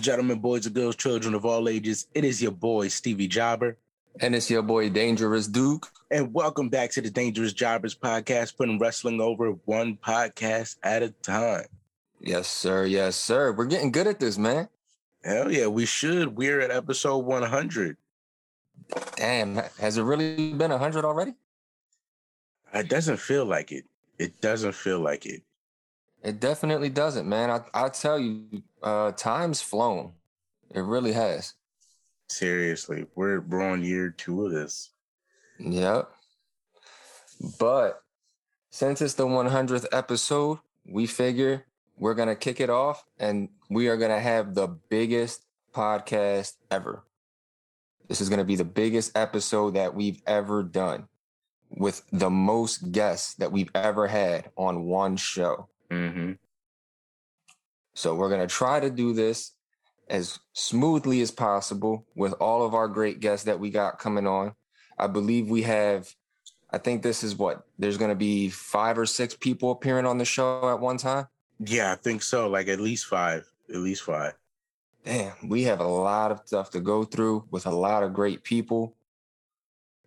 And gentlemen, boys and girls, children of all ages, it is your boy, Stevie Jobber. And it's your boy, Dangerous Duke. And welcome back to the Dangerous Jobbers podcast, putting wrestling over one podcast at a time. Yes, sir. Yes, sir. We're getting good at this, man. Hell yeah, we should. We're at episode 100. Damn, has it really been 100 already? It doesn't feel like it. It doesn't feel like it. It definitely doesn't, man. I I tell you, uh, time's flown. It really has. Seriously, we're we're on year two of this. Yep. But since it's the 100th episode, we figure we're gonna kick it off, and we are gonna have the biggest podcast ever. This is gonna be the biggest episode that we've ever done, with the most guests that we've ever had on one show. Mm-hmm. So we're going to try to do this as smoothly as possible with all of our great guests that we got coming on. I believe we have, I think this is what, there's going to be five or six people appearing on the show at one time. Yeah, I think so. Like at least five. At least five. Damn, we have a lot of stuff to go through with a lot of great people.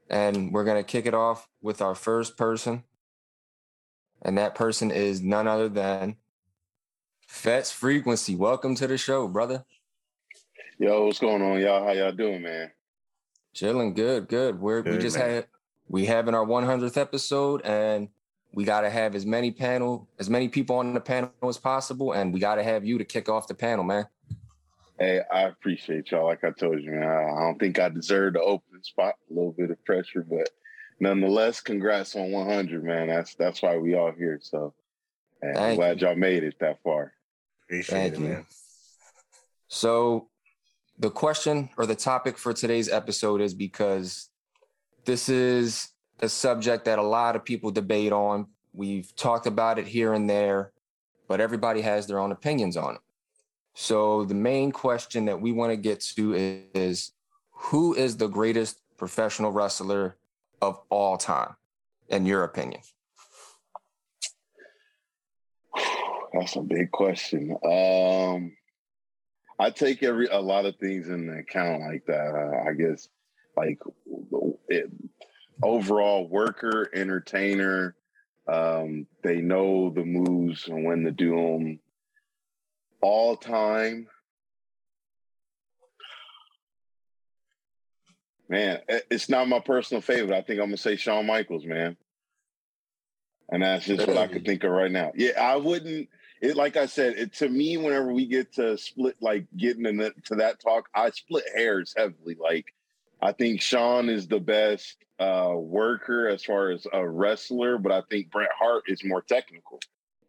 And we're going to kick it off with our first person. And that person is none other than Fets Frequency. Welcome to the show, brother. Yo, what's going on, y'all? How y'all doing, man? Chilling, good, good. We're Good, we just man. had we having our 100th episode, and we got to have as many panel as many people on the panel as possible, and we got to have you to kick off the panel, man. Hey, I appreciate y'all. Like I told you, man, I I don't think I deserve the open spot. A little bit of pressure, but nonetheless, congrats on 100, man. That's that's why we all here. So, and I'm glad you. y'all made it that far. Appreciate Thank it, you. man. So, the question or the topic for today's episode is because this is a subject that a lot of people debate on. We've talked about it here and there, but everybody has their own opinions on it. So, the main question that we want to get to is who is the greatest professional wrestler of all time, in your opinion? That's a big question. Um, I take every a lot of things in account like that. Uh, I guess like it, overall worker, entertainer. Um, they know the moves and when to do them. All time, man. It's not my personal favorite. I think I'm gonna say Shawn Michaels, man. And that's just what I could think of right now. Yeah, I wouldn't it like I said, it to me, whenever we get to split like getting in the, to that talk, I split hairs heavily. Like I think Shawn is the best uh worker as far as a wrestler, but I think Bret Hart is more technical.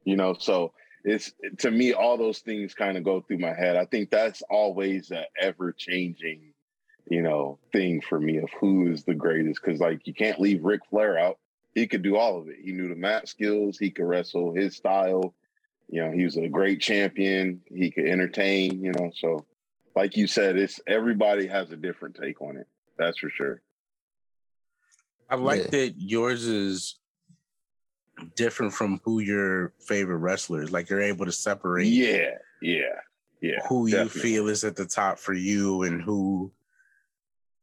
You know, so it's to me, all those things kind of go through my head. I think that's always an ever changing, you know, thing for me of who is the greatest. Cause like you can't leave Ric Flair out. He could do all of it. He knew the mat skills, he could wrestle his style you know, he was a great champion. He could entertain, you know. So, like you said, it's everybody has a different take on it. That's for sure. I like Yeah. that yours is different from who your favorite wrestler is. Like you're able to separate Yeah, yeah, yeah. who definitely. you feel is at the top for you and who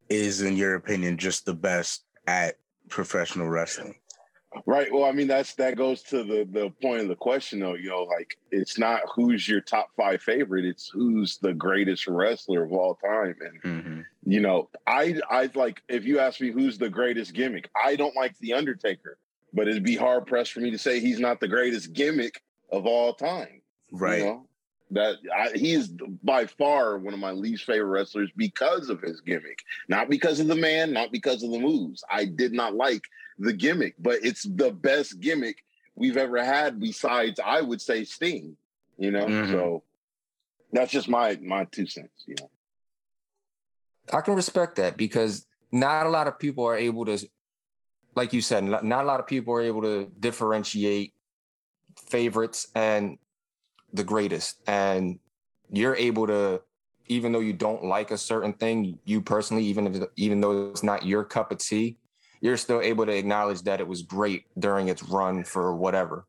is, in your opinion, just the best at professional wrestling. Right. Well, I mean, that's that goes to the the point of the question, though. You know, like it's not who's your top five favorite; it's who's the greatest wrestler of all time. And Mm-hmm. you know, I I like if you ask me who's the greatest gimmick, I don't like the Undertaker, but it'd be hard pressed for me to say he's not the greatest gimmick of all time. Right. You know, that I, he is by far one of my least favorite wrestlers because of his gimmick, not because of the man, not because of the moves. I did not like the gimmick, but it's the best gimmick we've ever had besides, I would say, Sting. You know, Mhm. so that's just my my two cents. You know, I can respect that because not a lot of people are able to, like you said, not not a lot of people are able to differentiate favorites and the greatest. And you're able to, even though you don't like a certain thing, you personally, even if even though it's not your cup of tea, you're still able to acknowledge that it was great during its run for whatever.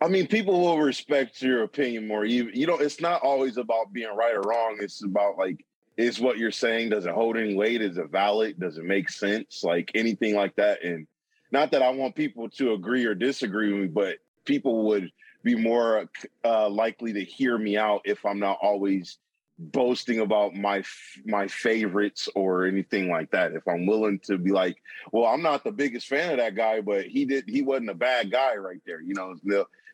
I mean, people will respect your opinion more. You you know, it's not always about being right or wrong. It's about like, is what you're saying does it hold any weight? Is it valid? Does it make sense? Like anything like that. And not that I want people to agree or disagree with me, but people would be more uh, likely to hear me out if I'm not always boasting about my my favorites or anything like that. If I'm willing to be like, well, I'm not the biggest fan of that guy, but he did he wasn't a bad guy right there. You know,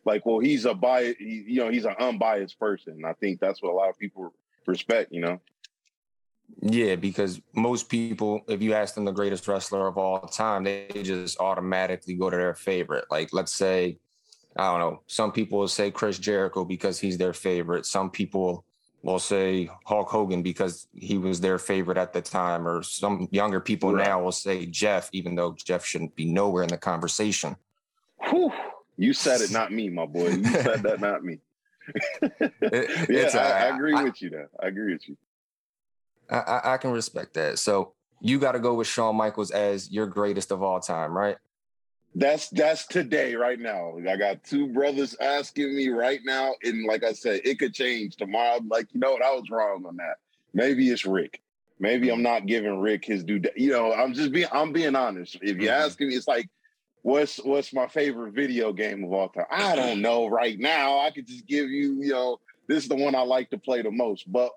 like, well, he's a bias, he, you know, he's an unbiased person. I think that's what a lot of people respect, you know. Yeah, because most people, if you ask them the greatest wrestler of all time, they just automatically go to their favorite. Like, let's say, I don't know, some people will say Chris Jericho because he's their favorite. Some people will say Hulk Hogan because he was their favorite at the time, or some younger people right. now will say Jeff, even though Jeff shouldn't be nowhere in the conversation. Whew. You said it, not me, my boy. You said that, not me. it, yeah, I, I, agree I, with you. Though I agree with you. I, I can respect that. So you got to go with Shawn Michaels as your greatest of all time, right? That's that's today, right now. I got two brothers asking me right now, and like I said, it could change tomorrow. I'm like, you know what? I was wrong on that. Maybe it's Ric. Maybe I'm not giving Ric his due. You know, I'm just being. I'm being honest. If you mm-hmm. ask me, it's like what's what's my favorite video game of all time? I don't know right now. I could just give you, you know, this is the one I like to play the most. But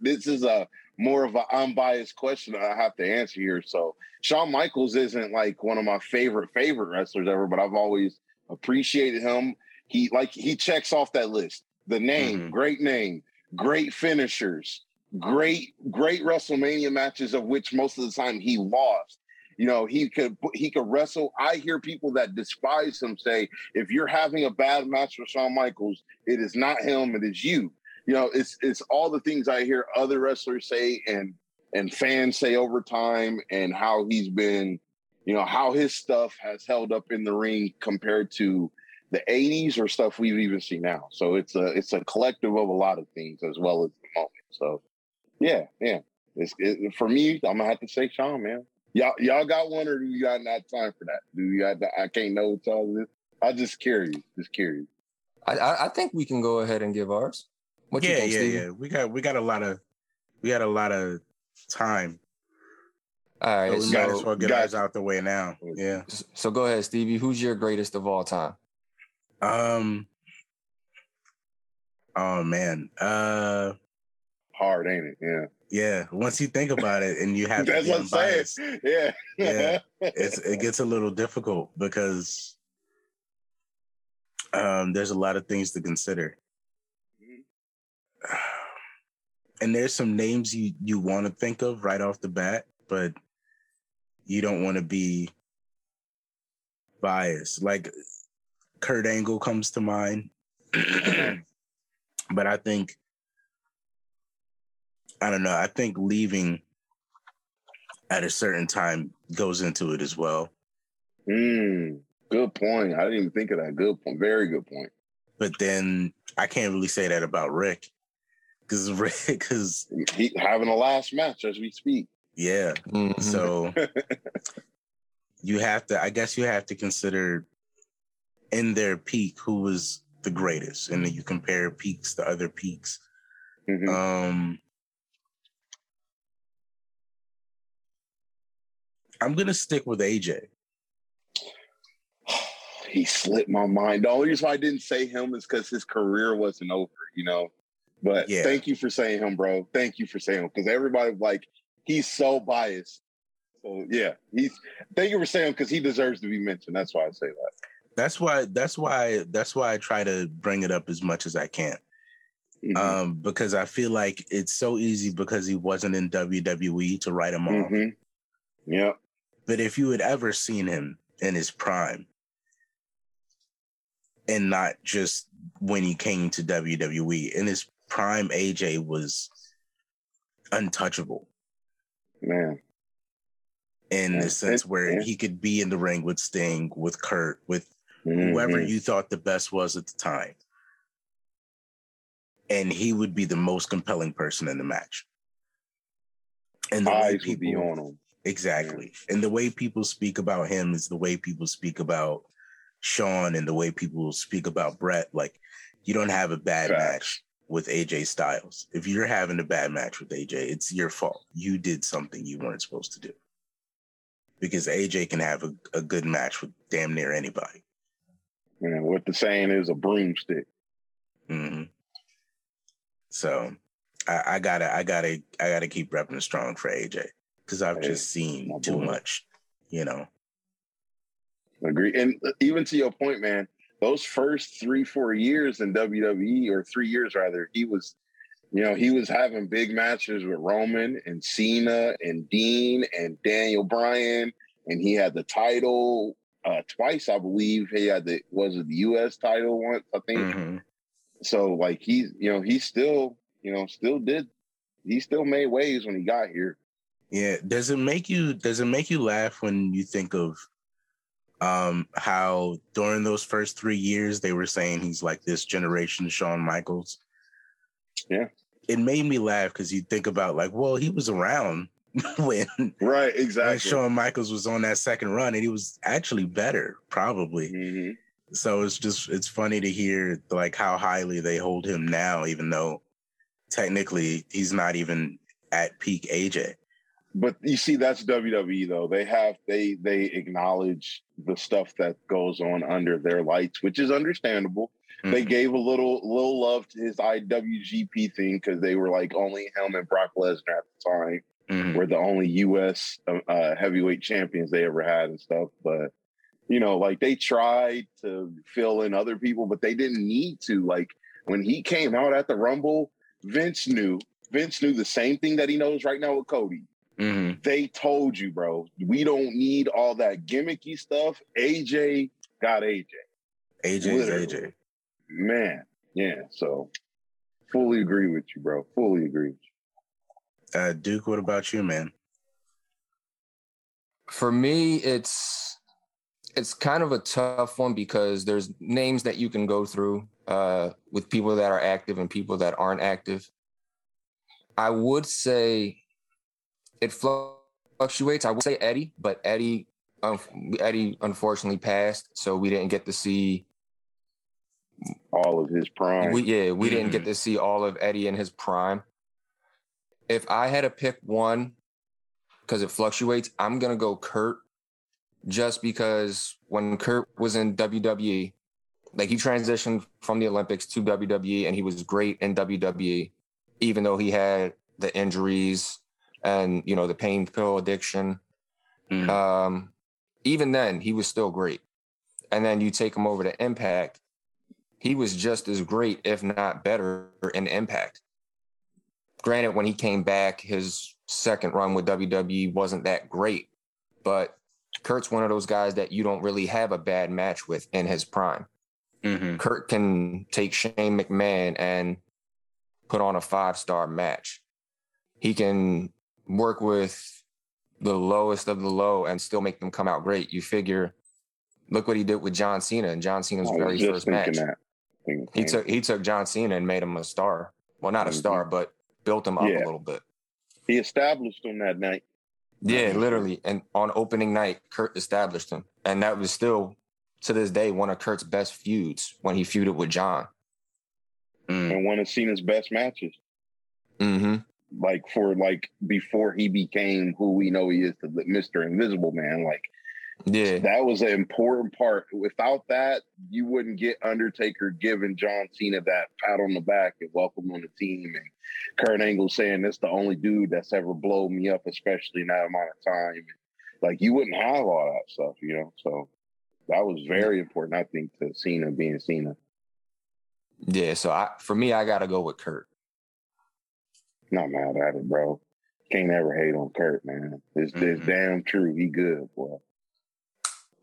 this is a more of an unbiased question I have to answer here. So Shawn Michaels isn't like one of my favorite favorite wrestlers ever, but I've always appreciated him. He like he checks off that list. The name, mm-hmm. great name, great finishers, great great WrestleMania matches of which most of the time he lost. You know, he could he could wrestle. I hear people that despise him say, if you're having a bad match with Shawn Michaels, it is not him, it is you. You know, it's it's all the things I hear other wrestlers say and and fans say over time and how he's been, you know, how his stuff has held up in the ring compared to the 80s or stuff we've even seen now. So it's a it's a collective of a lot of things as well as the moment. So yeah, yeah. It's it, for me, I'm gonna have to say Shawn, man. Y'all, y'all got one, or do you got not time for that? Do you got? I can't know what y'all this. I just curious. Just curious. I, I think we can go ahead and give ours. What yeah, think, yeah, Steve? yeah. We got we got a lot of we got a lot of time. All right, so we so, might as well get ours out the way now. Yeah. So go ahead, Stevie. Who's your greatest of all time? Um. Oh man. Uh. Hard, ain't it? Yeah. Yeah, once you think about it and you have that's what I'm saying. Yeah, yeah, it's it gets a little difficult because um, there's a lot of things to consider, and there's some names you you want to think of right off the bat, but you don't want to be biased. Like Kurt Angle comes to mind, but I think I don't know. I think leaving at a certain time goes into it as well. Mm, good point. I didn't even think of that. Good point. Very good point. But then I can't really say that about Ric because Ric because he having a last match as we speak. Yeah. Mm-hmm. So you have to. I guess you have to consider in their peak who was the greatest, and then you compare peaks to other peaks. Mm-hmm. Um, I'm gonna stick with AJ. he slipped my mind. The only reason why I didn't say him is because his career wasn't over, you know. But yeah. thank you for saying him, bro. Thank you for saying him because everybody like he's so biased. So yeah, he's thank you for saying him because he deserves to be mentioned. That's why I say that. That's why. That's why. That's why I try to bring it up as much as I can. Mm-hmm. Um, because I feel like it's so easy because he wasn't in WWE to write him off. Mm-hmm. But if you had ever seen him in his prime, and not just when he came to WWE, in his prime, AJ was untouchable. Man. In the sense where he could be in the ring with Sting, with Kurt, with mm-hmm. whoever you thought the best was at the time. And he would be the most compelling person in the match. And the eyes people, would be on him. Exactly. And the way people speak about him is the way people speak about Shawn and the way people speak about Bret. like you don't have a bad match with AJ Styles. If you're having a bad match with AJ, it's your fault. You did something you weren't supposed to do. Because AJ can have a, a good match with damn near anybody. And what the saying is a broomstick. Mm-hmm. So I, I, gotta, I gotta, I gotta keep repping strong for AJ because I've just seen too much, you know. Agree, and uh, even to your point, man, those first three, four years in WWE, or three years rather, he was, you know, he was having big matches with Roman and Cena and Dean and Daniel Bryan, and he had the title uh, twice, I believe. He had the was it the U.S. title once, I think. Mm-hmm. So like he's, you know, he still, you know, still did, he still made waves when he got here. Yeah. Does it make you? Does it make you laugh when you think of um, how during those first three years they were saying he's like this generation Shawn Michaels. Yeah. It made me laugh because you think about like, well, he was around when right exactly when Shawn Michaels was on that second run and he was actually better, probably. Mm-hmm. So it's just it's funny to hear like how highly they hold him now, even though technically he's not even at peak AJ but you see that's WWE though. They have they they acknowledge the stuff that goes on under their lights, which is understandable. Mm-hmm. They gave a little little love to his IWGP thing because they were like only him and Brock Lesnar at the time mm-hmm. were the only U.S. Uh, uh, heavyweight champions they ever had and stuff. But you know, like they tried to fill in other people, but they didn't need to. Like when he came out at the Rumble, Vince knew. Vince knew the same thing that he knows right now with Cody Mm-hmm. They told you, bro, we don't need all that gimmicky stuff. AJ got AJ. AJ is AJ. Man, yeah. So fully agree with you, bro. Fully agree with you. Uh, Duke, what about you, man? For me, it's it's kind of a tough one because there's names that you can go through uh, with people that are active and people that aren't active. I would say it fluctuates. I would say Eddie, but Eddie, um, Eddie unfortunately passed, so we didn't get to see all of his prime. We, yeah, we mm-hmm. didn't get mm-hmm. to see all of Eddie in his prime. If I had to pick one, because it fluctuates, I'm gonna go Kurt, just because when Kurt was in WWE, like he transitioned from the Olympics to WWE, and he was great in WWE, even though he had the injuries and you know the pain pill addiction. Mm. Um, even then, he was still great. And then you take him over to Impact, he was just as great, if not better, in Impact. Granted, when he came back, his second run with WWE wasn't that great, but Kurt's one of those guys that you don't really have a bad match with in his prime. Mm-hmm. Kurt can take Shane McMahon and put on a five star match. He can work with the lowest of the low and still make them come out great. You figure, look what he did with John Cena and John Cena's very first match. He took he took John Cena and made him a star. Well, not a mm-hmm. star, but built him up yeah. a little bit. He established him that night. Yeah, literally. And on opening night, Kurt established him. And that was still to this day one of Kurt's best feuds when he feuded with John. Mm. And one of Cena's best matches. Mm-hmm like for like before he became who we know he is, the Mr. Invisible Man. Like, yeah, that was an important part. Without that, you wouldn't get Undertaker giving John Cena that pat on the back and welcome on the team, and Kurt Angle saying that's the only dude that's ever blown me up, especially in that amount of time. Like, you wouldn't have all that stuff, you know. So that was very important, I think, to Cena being Cena. Yeah, so I, for me, I got to go with Kurt. Not mad at it, bro. Can't ever hate on Kurt, man. It's, mm-hmm. it's damn true. He good, boy.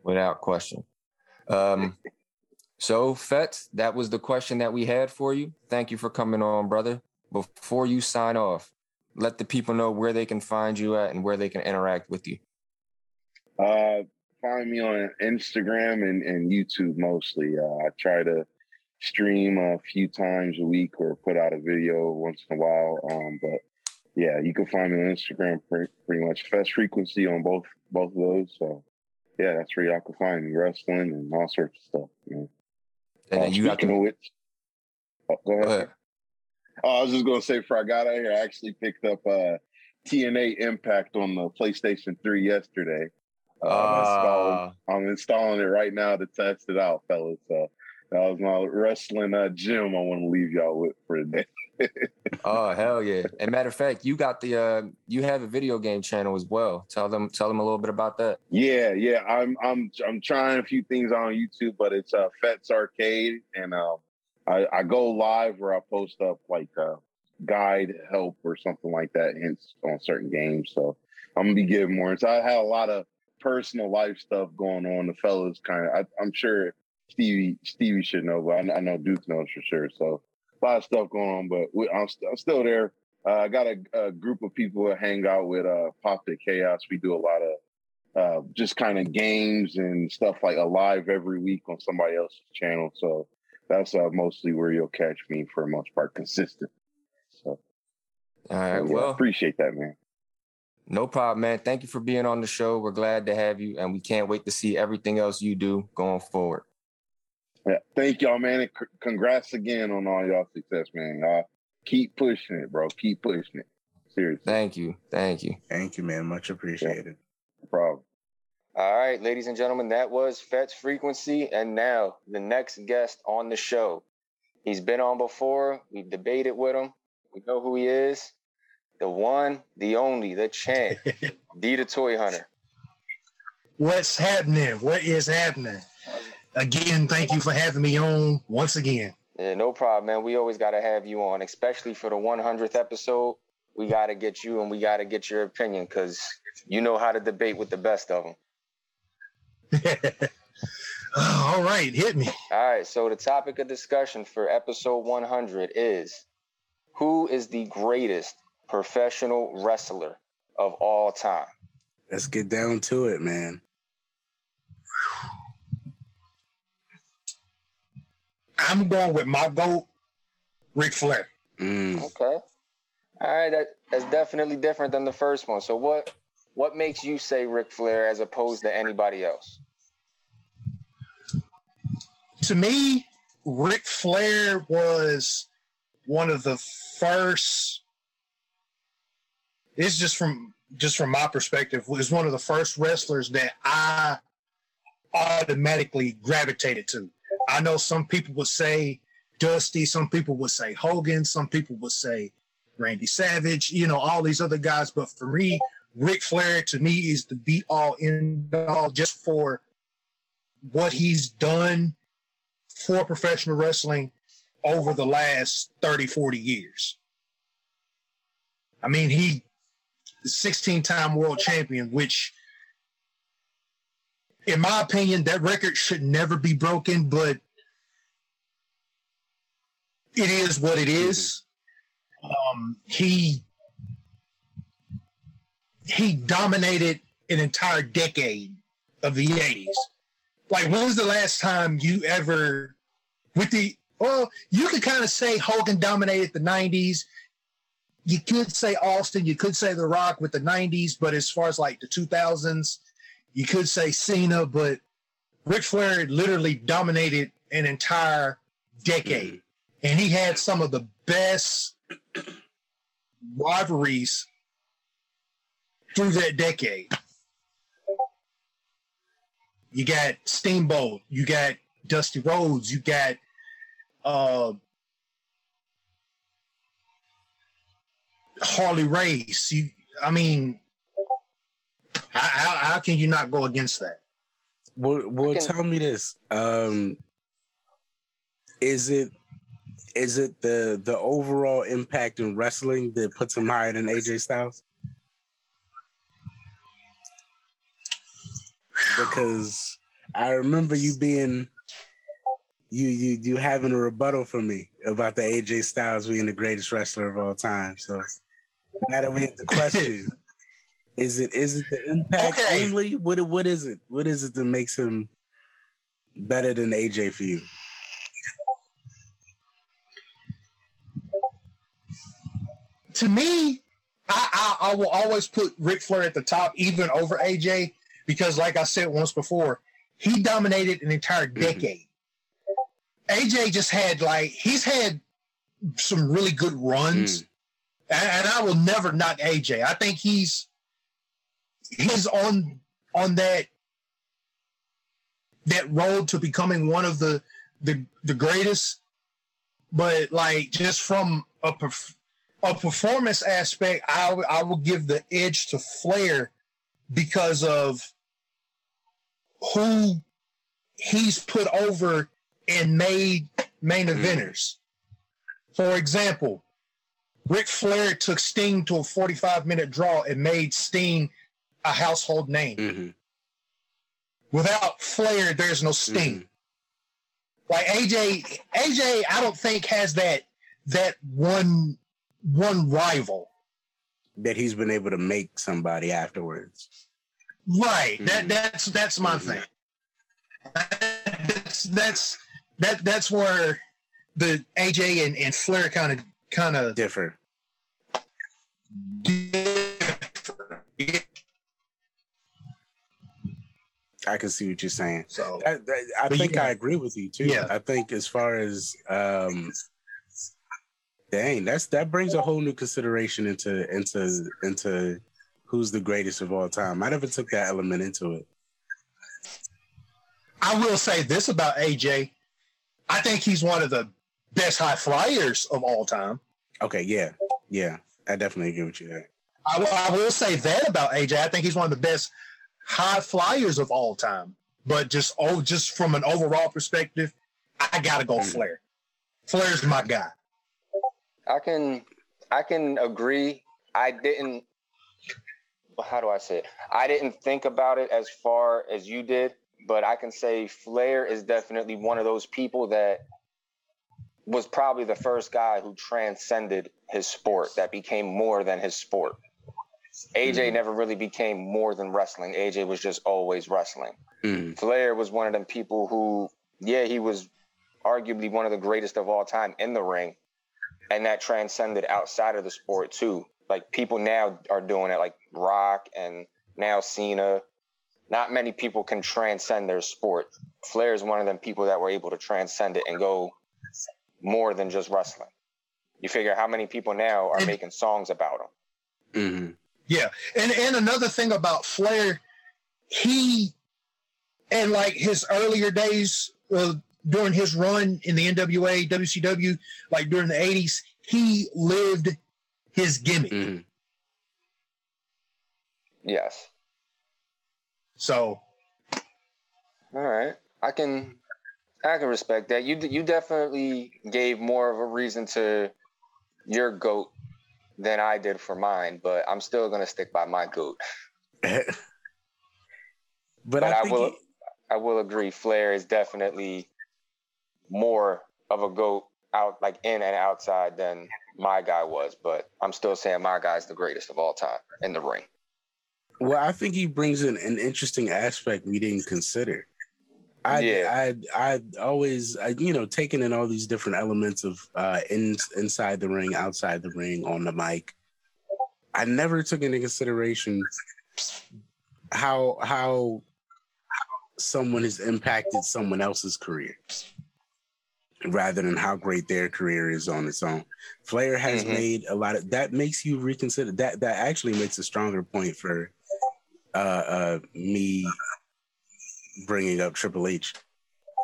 Without question. Um, so, Fett, that was the question that we had for you. Thank you for coming on, brother. Before you sign off, let the people know where they can find you at and where they can interact with you. Uh, find me on Instagram and, and YouTube mostly. Uh, I try to stream a few times a week or put out a video once in a while. Um, but yeah, you can find me on Instagram pretty, pretty much Fest Frequency on both both of those. So yeah, that's where y'all can find me wrestling and all sorts of stuff. Man. And Uh, you got to. which, oh, go ahead. Go ahead. Oh, I was just gonna say before I got out here, I actually picked up uh, TNA Impact on the PlayStation 3 yesterday. Uh, I'm, installing, Uh, I'm installing it right now to test it out, fellas. So that was my wrestling uh, gym. I want to leave y'all with for today. oh hell yeah! And matter of fact, you got the uh, you have a video game channel as well. Tell them tell them a little bit about that. Yeah, yeah. I'm I'm I'm trying a few things on YouTube, but it's uh Fets Arcade and um I, I go live where I post up like uh guide help or something like that hints on certain games. So I'm gonna be giving more. So I had a lot of personal life stuff going on. The fellas kind of I'm sure Stevie Stevie should know, but I, I know Duke knows for sure. So a lot of stuff going on, but we, I'm, st- I'm still there. Uh, I got a, a group of people that hang out with uh, Pop the Chaos. We do a lot of uh, just kind of games and stuff like alive every week on somebody else's channel. So that's uh, mostly where you'll catch me for the most part, consistent. So All right. yeah, well, appreciate that, man. no problem, man. Thank you for being on the show. We're glad to have you, and we can't wait to see everything else you do going forward. Yeah, thank y'all, man. And c- congrats again on all y'all success, man. Uh, keep pushing it, bro. Keep pushing it. Seriously, Thank you. Thank you. Thank you, man. Much appreciated. no problem. All right, ladies and gentlemen, that was Fetch Frequency. And now the next guest on the show. He's been on before. We've debated with him. We know who he is. The one, the only, the champ, D the Toy Hunter. What's happening? What is happening? Again, thank you for having me on once again. Yeah, no problem, man. We always got to have you on, especially for the 100th episode. We got to get you and we got to get your opinion because you know how to debate with the best of them. Uh, all right, hit me. All right, so the topic of discussion for episode 100 is who is the greatest professional wrestler of all time? Let's get down to it, man. I'm going with my goat, Ric Flair. Mm. Okay. All right, that, that's definitely different than the first one. So what what makes you say Ric Flair as opposed to anybody else? To me, Ric Flair was one of the first. It's just from just from my perspective, was one of the first wrestlers that I automatically gravitated to. I know some people would say Dusty, some people would say Hogan, some people would say Randy Savage, you know, all these other guys. But for me, Ric Flair to me is the be all end all just for what he's done for professional wrestling over the last 30, 40 years. I mean, he 16 time world champion, which in my opinion, that record should never be broken, but it is what it is. Um, he he dominated an entire decade of the 80s. Like, when was the last time you ever, with the, well, you could kind of say Hogan dominated the 90s. You could say Austin, you could say The Rock with the 90s, but as far as like the 2000s, you could say Cena, but Ric Flair literally dominated an entire decade. And he had some of the best rivalries through that decade. You got Steamboat, you got Dusty Rhodes, you got uh, Harley Race. You, I mean, how, how, how can you not go against that? Well, well can- tell me this. Um, is it is it the the overall impact in wrestling that puts him higher than AJ Styles? Because I remember you being you you you having a rebuttal for me about the AJ Styles being the greatest wrestler of all time. So now that we have the question, is it is it the impact Okay. only? What what is it? What is it that makes him better than AJ for you? to me, I, I, I will always put Ric Flair at the top, even over AJ, because, like I said once before, he dominated an entire Mm-hmm. decade. AJ just had like he's had some really good runs, and, and I will never knock AJ. I think he's he's on on that that road to becoming one of the the the greatest. But like just from a perf- a performance aspect, I I will give the edge to Flair because of who he's put over and made main mm-hmm. eventers. For example, Ric Flair took Sting to a 45 minute draw and made Sting a household name. Mhm. Without Flair, there's no Sting. Like AJ, AJ, I don't think has that that one one rival. That he's been able to make somebody afterwards. Right. That Mhm. that's that's my Mhm. thing. That's that's that that's where the AJ and, and Flair kind of kind of Differ. I can see what you're saying. so I, I, I think yeah. I agree with you too. Yeah. I think as far as um dang, that's that brings a whole new consideration into into into who's the greatest of all time. I never took that element into it. I will say this about AJ. I think he's one of the best high flyers of all time. Okay, yeah, yeah. I definitely agree with you there. I, will- I will say that about AJ. I think he's one of the best high flyers of all time. But just oh, just from an overall perspective, I gotta go Mhm. Flair. Flair's my guy. I can I can agree. I didn't how do I say it? I didn't think about it as far as you did, but I can say Flair is definitely one of those people that was probably the first guy who transcended his sport that became more than his sport. AJ Mhm. never really became more than wrestling. AJ was just always wrestling. Mhm. Flair was one of them people who, yeah, he was arguably one of the greatest of all time in the ring, and that transcended outside of the sport too. Like people now are doing it, like Rock and now Cena. Not many people can transcend their sport. Flair is one of them people that were able to transcend it and go more than just wrestling. You figure how many people now are making songs about him. Mhm. Yeah, and and another thing about Flair, he and like his earlier days uh, during his run in the NWA, WCW, like during the '80s, he lived his gimmick. Mhm. Yes. So All right, I can, I can respect that. You you definitely gave more of a reason to your goat than I did for mine, but I'm still gonna stick by my goat. but, But I I will, I will agree. Flair is definitely more of a goat out like in and outside than my guy was, but I'm still saying my guy's the greatest of all time in the ring. Well, I think he brings in an interesting aspect we didn't consider. I, Yeah. I, I always, I, you know, taking in all these different elements of uh, in, inside the ring, outside the ring, on the mic. I never took into consideration how how someone has impacted someone else's career, rather than how great their career is on its own. Flair has Mhm. made a lot of that makes you reconsider that. That actually makes a stronger point for uh, uh, me bringing up Triple H.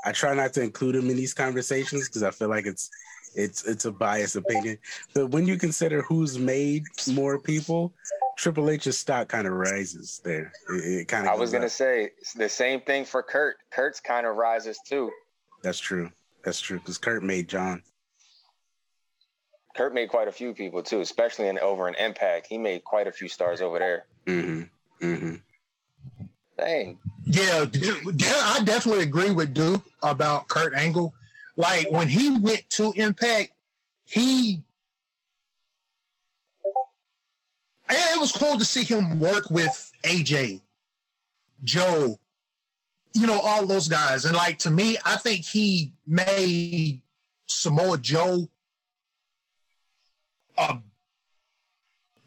I try not to include him in these conversations because I feel like it's it's it's a biased opinion. But when you consider who's made more people, Triple H's stock kind of rises there. It, it kind of. I was gonna say the same thing for Kurt. Kurt's kind of rises too. That's true. That's true because Kurt made John. Kurt made quite a few people too, especially in over in Impact. He made quite a few stars over there. Mm-hmm. Mm-hmm. Dang. Yeah, I definitely agree with Duke about Kurt Angle. Like when he went to Impact, he it was cool to see him work with AJ, Joe, you know, all those guys. And like to me, I think he made Samoa Joe a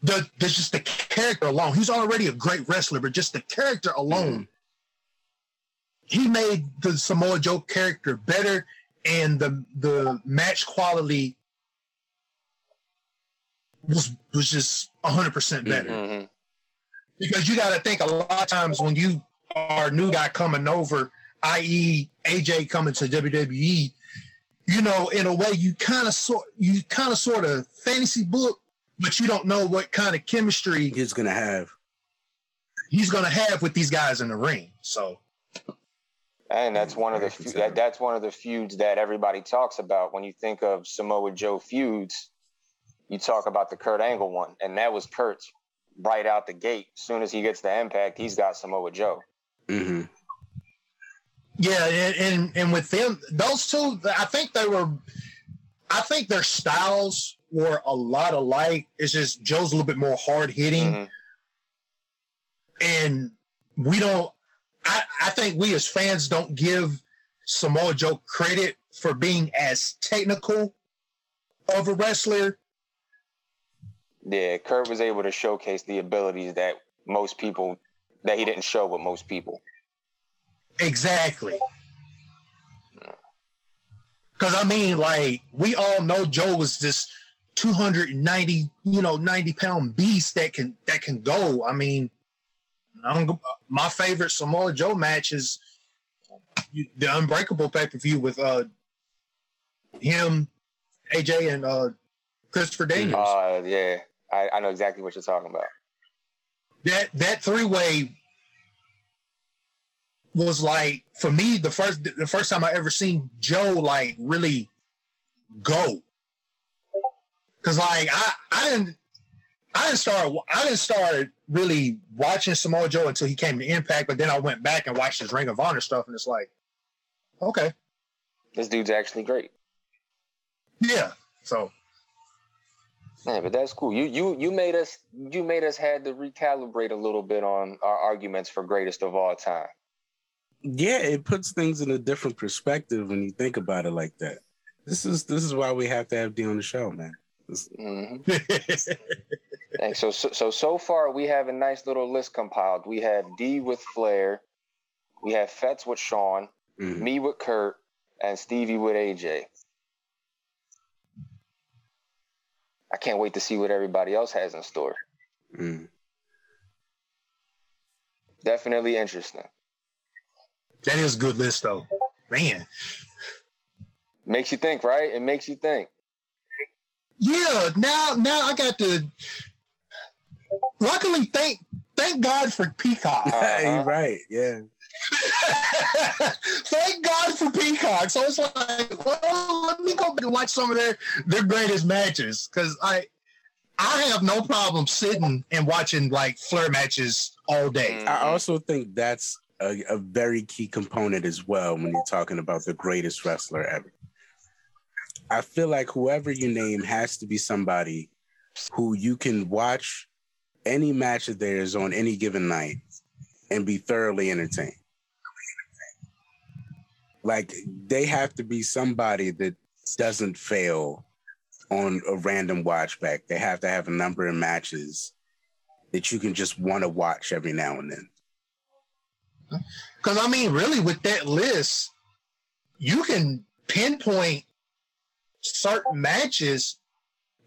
the, the just the character alone. He's already a great wrestler, but just the character alone, mm. He made the Samoa Joe character better, and the the match quality was was just hundred percent better. Mhm. Because you got to think a lot of times when you are a new guy coming over, i.e., AJ coming to WWE, you know, in a way, you kind of sort you kind of sort of fantasy book, but you don't know what kind of chemistry He's gonna have. he's going to have with these guys in the ring. So And that's one of the I fe- that, that's one of the feuds that everybody talks about when you think of Samoa Joe feuds. You talk about the Kurt Angle one, and that was Kurt's right out the gate. As soon as he gets the impact, he's got Samoa Joe. hmm yeah, and, and and with them, those two, I think they were, I think their styles were a lot alike. It's just Joe's a little bit more hard hitting. Mhm. and we don't I, I think we as fans don't give Samoa Joe credit for being as technical of a wrestler. Yeah, Kurt was able to showcase the abilities that most people that he didn't show with most people. Exactly. Cause I mean, like, we all know Joe was this 290, you know, 90 pound beast that can that can go. I mean, I'm, my favorite Samoa Joe match is the Unbreakable pay per view with uh him, AJ, and uh Christopher Daniels. Uh, yeah, I, I know exactly what you're talking about. that that three way was like for me the first the first time I ever seen Joe like really go. Cause like I I didn't I didn't start I didn't start really watching Samoa Joe until he came to Impact, but then I went back and watched his Ring of Honor stuff, and it's like, okay, This dude's actually great. yeah. So Yeah, but that's cool. You you you made us you made us had to recalibrate a little bit on our arguments for greatest of all time. Yeah, it puts things in a different perspective when you think about it like that. This is this is why we have to have D on the show, man. This- hmm Hey, so, so so so far we have a nice little list compiled. We have D with Flair, we have Fetz with Shawn, mhm. me with Kurt, and Stevie with AJ. I can't wait to see what everybody else has in store. Mm. Definitely interesting. that is a good list though, man. Makes you think, right? It makes you think. Yeah, now now I got to. Luckily, thank thank God for Peacock. Uh-huh. You're right. Yeah. thank God for Peacock. So it's like, well, let me go and watch some of their their greatest matches because I I have no problem sitting and watching like Flair matches all day. I also think that's a, a very key component as well when you're talking about the greatest wrestler ever. I feel like whoever you name has to be somebody who you can watch any match of theirs on any given night and be thoroughly entertained. Like they have to be somebody that doesn't fail on a random watch back. They have to have a number of matches that you can just want to watch every now and then. Because I mean, really, with that list, you can pinpoint certain matches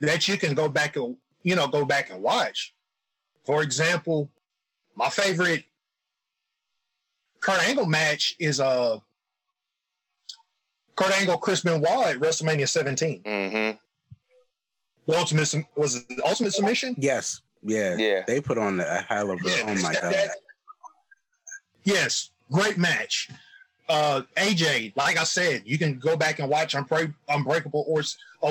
that you can go back and you know go back and watch. For example, my favorite Kurt Angle match is uh Kurt Angle Chris Benoit at WrestleMania 17. Mm-hmm. The ultimate was it the ultimate submission? Yes. Yeah. Yeah. They put on a hell of a Yeah, oh my that- god. that- yes, great match. Uh, AJ, like I said, you can go back and watch Unbreak- Unbreakable or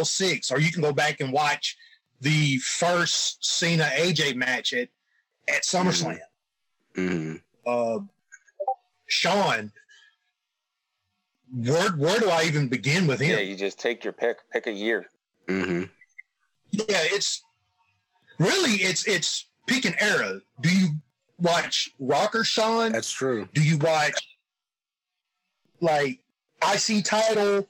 06, or you can go back and watch the first Cena AJ match at, at SummerSlam. hmm Uh, Shawn, where, where do I even begin with him? Yeah, you just take your pick. Pick a year. hmm yeah, it's really it's it's pick an era. Do you watch Rocker Shawn? That's true. Do you watch like IC title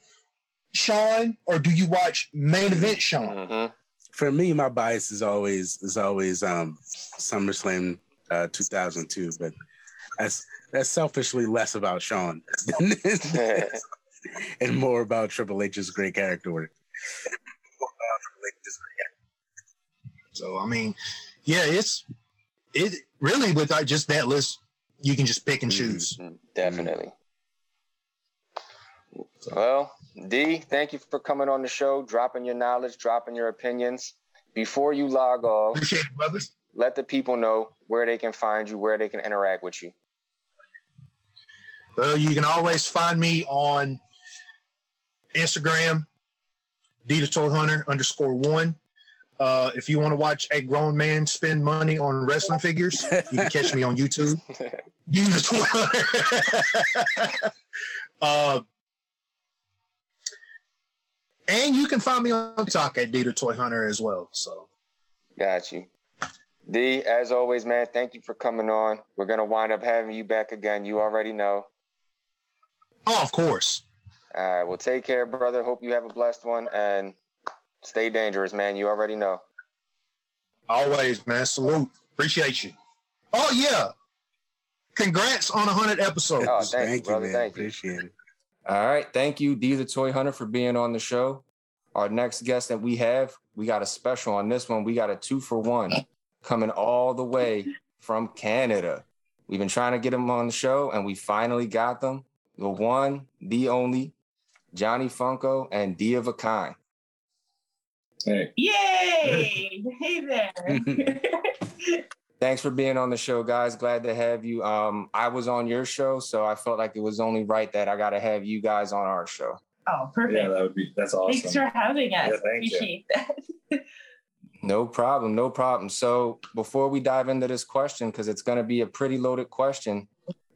Shawn, or do you watch main event Shawn? Mm-hmm. for me, my bias is always is always um SummerSlam uh 2002, but that's that's selfishly less about Shawn and more about Triple H's great character work. So I mean, yeah, it's it really with uh, just that list, you can just pick and choose. Mm, Definitely. Well, D, thank you for coming on the show, dropping your knowledge, dropping your opinions. Before you log off, Appreciate it, brothers. let the people know where they can find you, where they can interact with you. Well, you can always find me on Instagram, D the Toy Hunter underscore one. Uh, if you want to watch a grown man spend money on wrestling figures, you can catch me on YouTube. D the Toy Hunter. uh, and you can find me on TikTok at D the Toy Hunter as well. So Got you. D, as always, man, thank you for coming on. We're gonna wind up having you back again. You already know. Oh, of course. All right, well, take care, brother. Hope you have a blessed one and stay dangerous, man. You already know. Always, man. Salute. Appreciate you. Oh yeah. Congrats on a hundred episodes. Oh, thank you, brother. man. Thank you. Appreciate it. All right. Thank you, D the Toy Hunter, for being on the show. Our next guest that we have, we got a special on this one. We got a two for one coming all the way from Canada. We've been trying to get him on the show, and we finally got them. The one, the only, Johnny Funko and D of a Kind. Hey, Yay! hey there. Thanks for being on the show, guys. Glad to have you. Um, I was on your show, so I felt like it was only right that I got to have you guys on our show. oh, perfect. yeah, that would be that's awesome. Thanks for having us. Yeah, thank you. Appreciate that. No problem, no problem. So before we dive into this question, because it's going to be a pretty loaded question,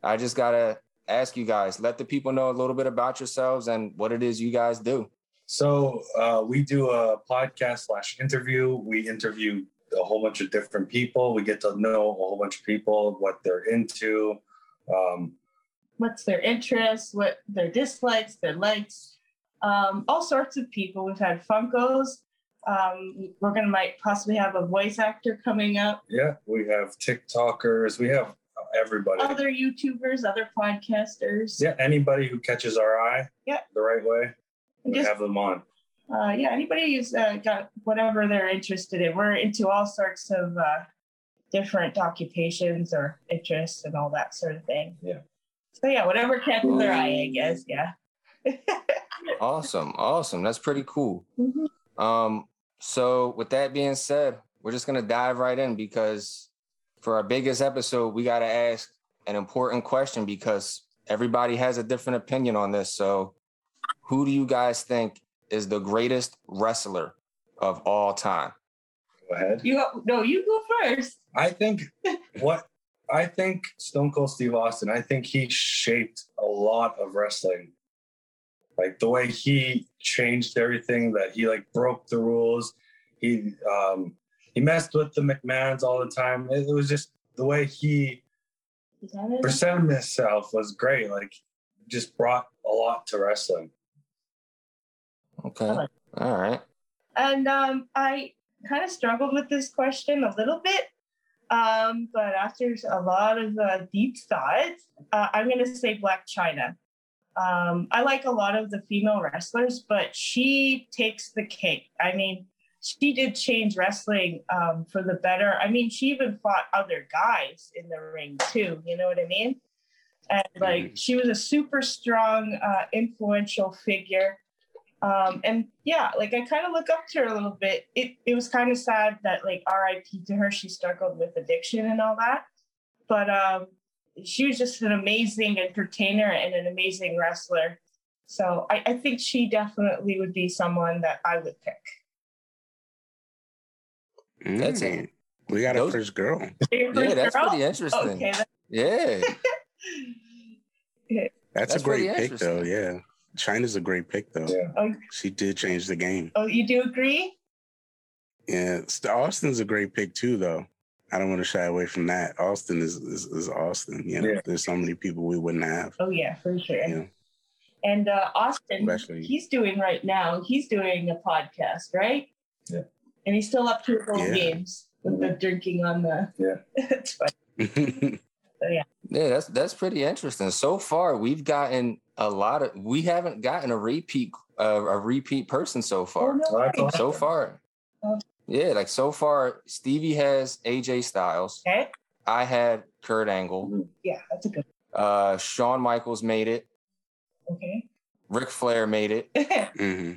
I just got to ask you guys, let the people know a little bit about yourselves and what it is you guys do. So uh, we do a podcast slash interview. We interview a whole bunch of different people. We get to know a whole bunch of people, what they're into. Um, What's their interests? What their dislikes? Their likes? Um, all sorts of people. We've had Funkos. Um, we're gonna might possibly have a voice actor coming up. yeah, we have TikTokers. We have everybody. Other YouTubers, other podcasters. yeah, anybody who catches our eye Yeah. the right way, we Just- have them on. Uh, yeah, anybody who's uh, got whatever they're interested in. We're into all sorts of uh, different occupations or interests and all that sort of thing. Yeah. So yeah, whatever catches their eye, I guess. Yeah. Awesome, awesome. That's pretty cool. Mhm. Um, so with that being said, we're just gonna dive right in because for our biggest episode, we gotta ask an important question because everybody has a different opinion on this. So who do you guys think is the greatest wrestler of all time? Go ahead. You go, no, you go first. I think what I think Stone Cold Steve Austin, I think he shaped a lot of wrestling. Like the way he changed everything, that he like broke the rules. He um he messed with the McMahons all the time. It, it was just the way he Is that it? presented himself was great. Like just brought a lot to wrestling. Okay. All right. And um, I kind of struggled with this question a little bit. Um, but after a lot of uh, deep thought, uh, I'm going to say Black China. Um, I like a lot of the female wrestlers, but she takes the cake. I mean, she did change wrestling um, for the better. I mean, she even fought other guys in the ring too. You know what I mean? And like, she was a super strong, uh, influential figure. Um, and yeah, like I kind of look up to her a little bit. It it was kind of sad that like R.I.P. to her. She struggled with addiction and all that, but um, she was just an amazing entertainer and an amazing wrestler. So I, I think she definitely would be someone that I would pick. That's Mm. it. We got Those- a first girl. Yeah, that's Girl? pretty interesting. Okay, that- Yeah. That's, That's a great pick, though. Yeah, Chyna's a great pick, though. Yeah. She did change the game. oh, you do agree? Yeah, Austin's a great pick too, though. I don't want to shy away from that. Austin is is, is Austin. You know, Yeah. there's so many people we wouldn't have. Oh yeah, for sure. Yeah. And uh, Austin, Especially- he's doing right now. He's doing a podcast, right? Yeah. and he's still up to his old Yeah. games with the drinking on the. Yeah. it's fine. Yeah, that's that's pretty interesting. So far, we've gotten a lot of. We haven't gotten a repeat uh, a repeat person so Oh far. no! Well, that's So far, Oh. yeah, like so far, Stevie has AJ Styles. Okay. I had Kurt Angle. Yeah, that's a good. Uh, Shawn Michaels made it. Okay. Ric Flair made it. hmm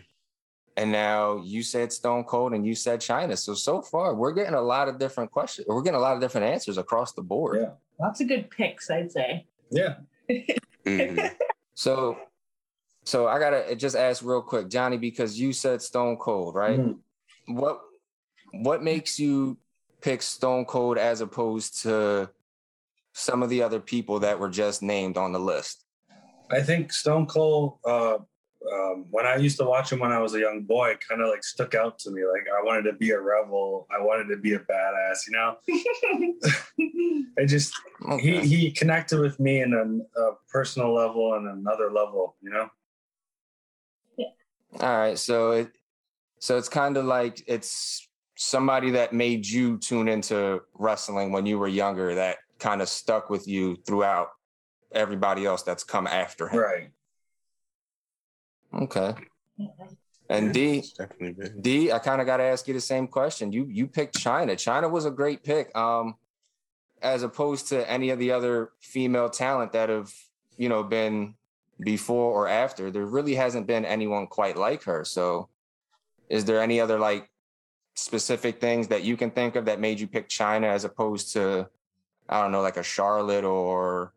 And now you said Stone Cold and you said Chyna. So so far we're getting a lot of different questions. We're getting a lot of different answers across the board. Yeah. Lots of good picks, I'd say. Yeah. hmm So so I gotta just ask real quick, Johnny, because you said Stone Cold, right? Mhm. What what makes you pick Stone Cold as opposed to some of the other people that were just named on the list? I think Stone Cold, uh, um, when I used to watch him when I was a young boy, kind of like stuck out to me. Like I wanted to be a rebel. I wanted to be a badass. You know, it just Okay. he he connected with me in a, a personal level and another level. You know. All right, so it so it's kind of like it's somebody that made you tune into wrestling when you were younger that kind of stuck with you throughout everybody else that's come after him. Right. Okay. And D it's definitely big. D, I kind of got to ask you the same question. You you picked Chyna. Chyna was a great pick. Um as opposed to any of the other female talent that have, you know, been before or after, there really hasn't been anyone quite like her. So, is there any other like specific things that you can think of that made you pick Chyna as opposed to, I don't know, like a Charlotte or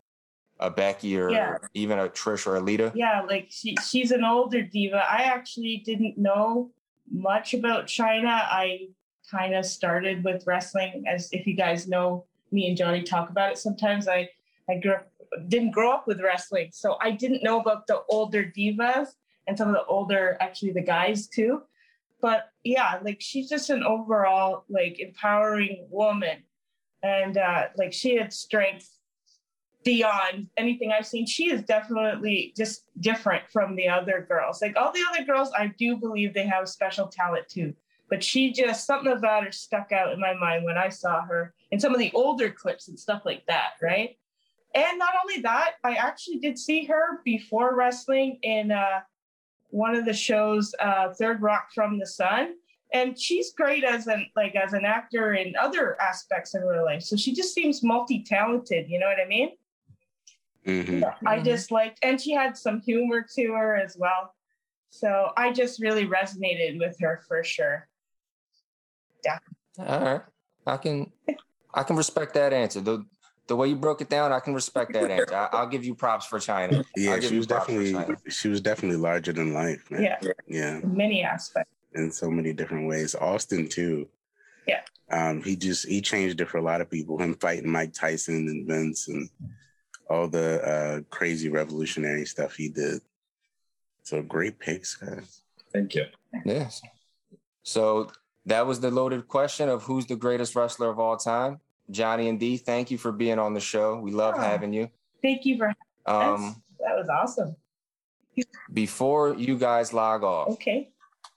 a Becky or Yeah. even a Trish or a Lita? yeah, like she she's an older diva. I actually didn't know much about Chyna. I kind of started with wrestling, as if you guys know, me and Johnny talk about it sometimes. I I grew up, didn't grow up with wrestling, so I didn't know about the older divas and some of the older, actually the guys too. But yeah, like she's just an overall like empowering woman, and uh, like she had strength beyond anything I've seen. She is definitely just different from the other girls. Like all the other girls, I do believe they have special talent too. But she just something about her stuck out in my mind when I saw her in some of the older clips and stuff like that, right? And not only that, I actually did see her before wrestling in uh, one of the shows, uh, Third Rock from the Sun. And she's great as an like as an actor in other aspects of her life. So she just seems multi-talented, you know what I mean? Hmm I Mhm. just liked, and she had some humor to her as well. So I just really resonated with her for sure. Yeah. All right. I can I can respect that answer. The the way you broke it down, I can respect that answer. I, I'll give you props for Chyna. Yeah, she was definitely she was definitely larger than life, man. Yeah, Yeah, many aspects. in so many different ways. Austin too. Yeah. Um, he just he changed it for a lot of people. Him fighting Mike Tyson and Vince and all the uh crazy revolutionary stuff he did. So great picks, guys. Thank you. Yes. So that was the loaded question of who's the greatest wrestler of all time. Johnny and D, thank you for being on the show. We love Oh. having you. Thank you for Um, that. Was awesome. before you guys log off, Okay.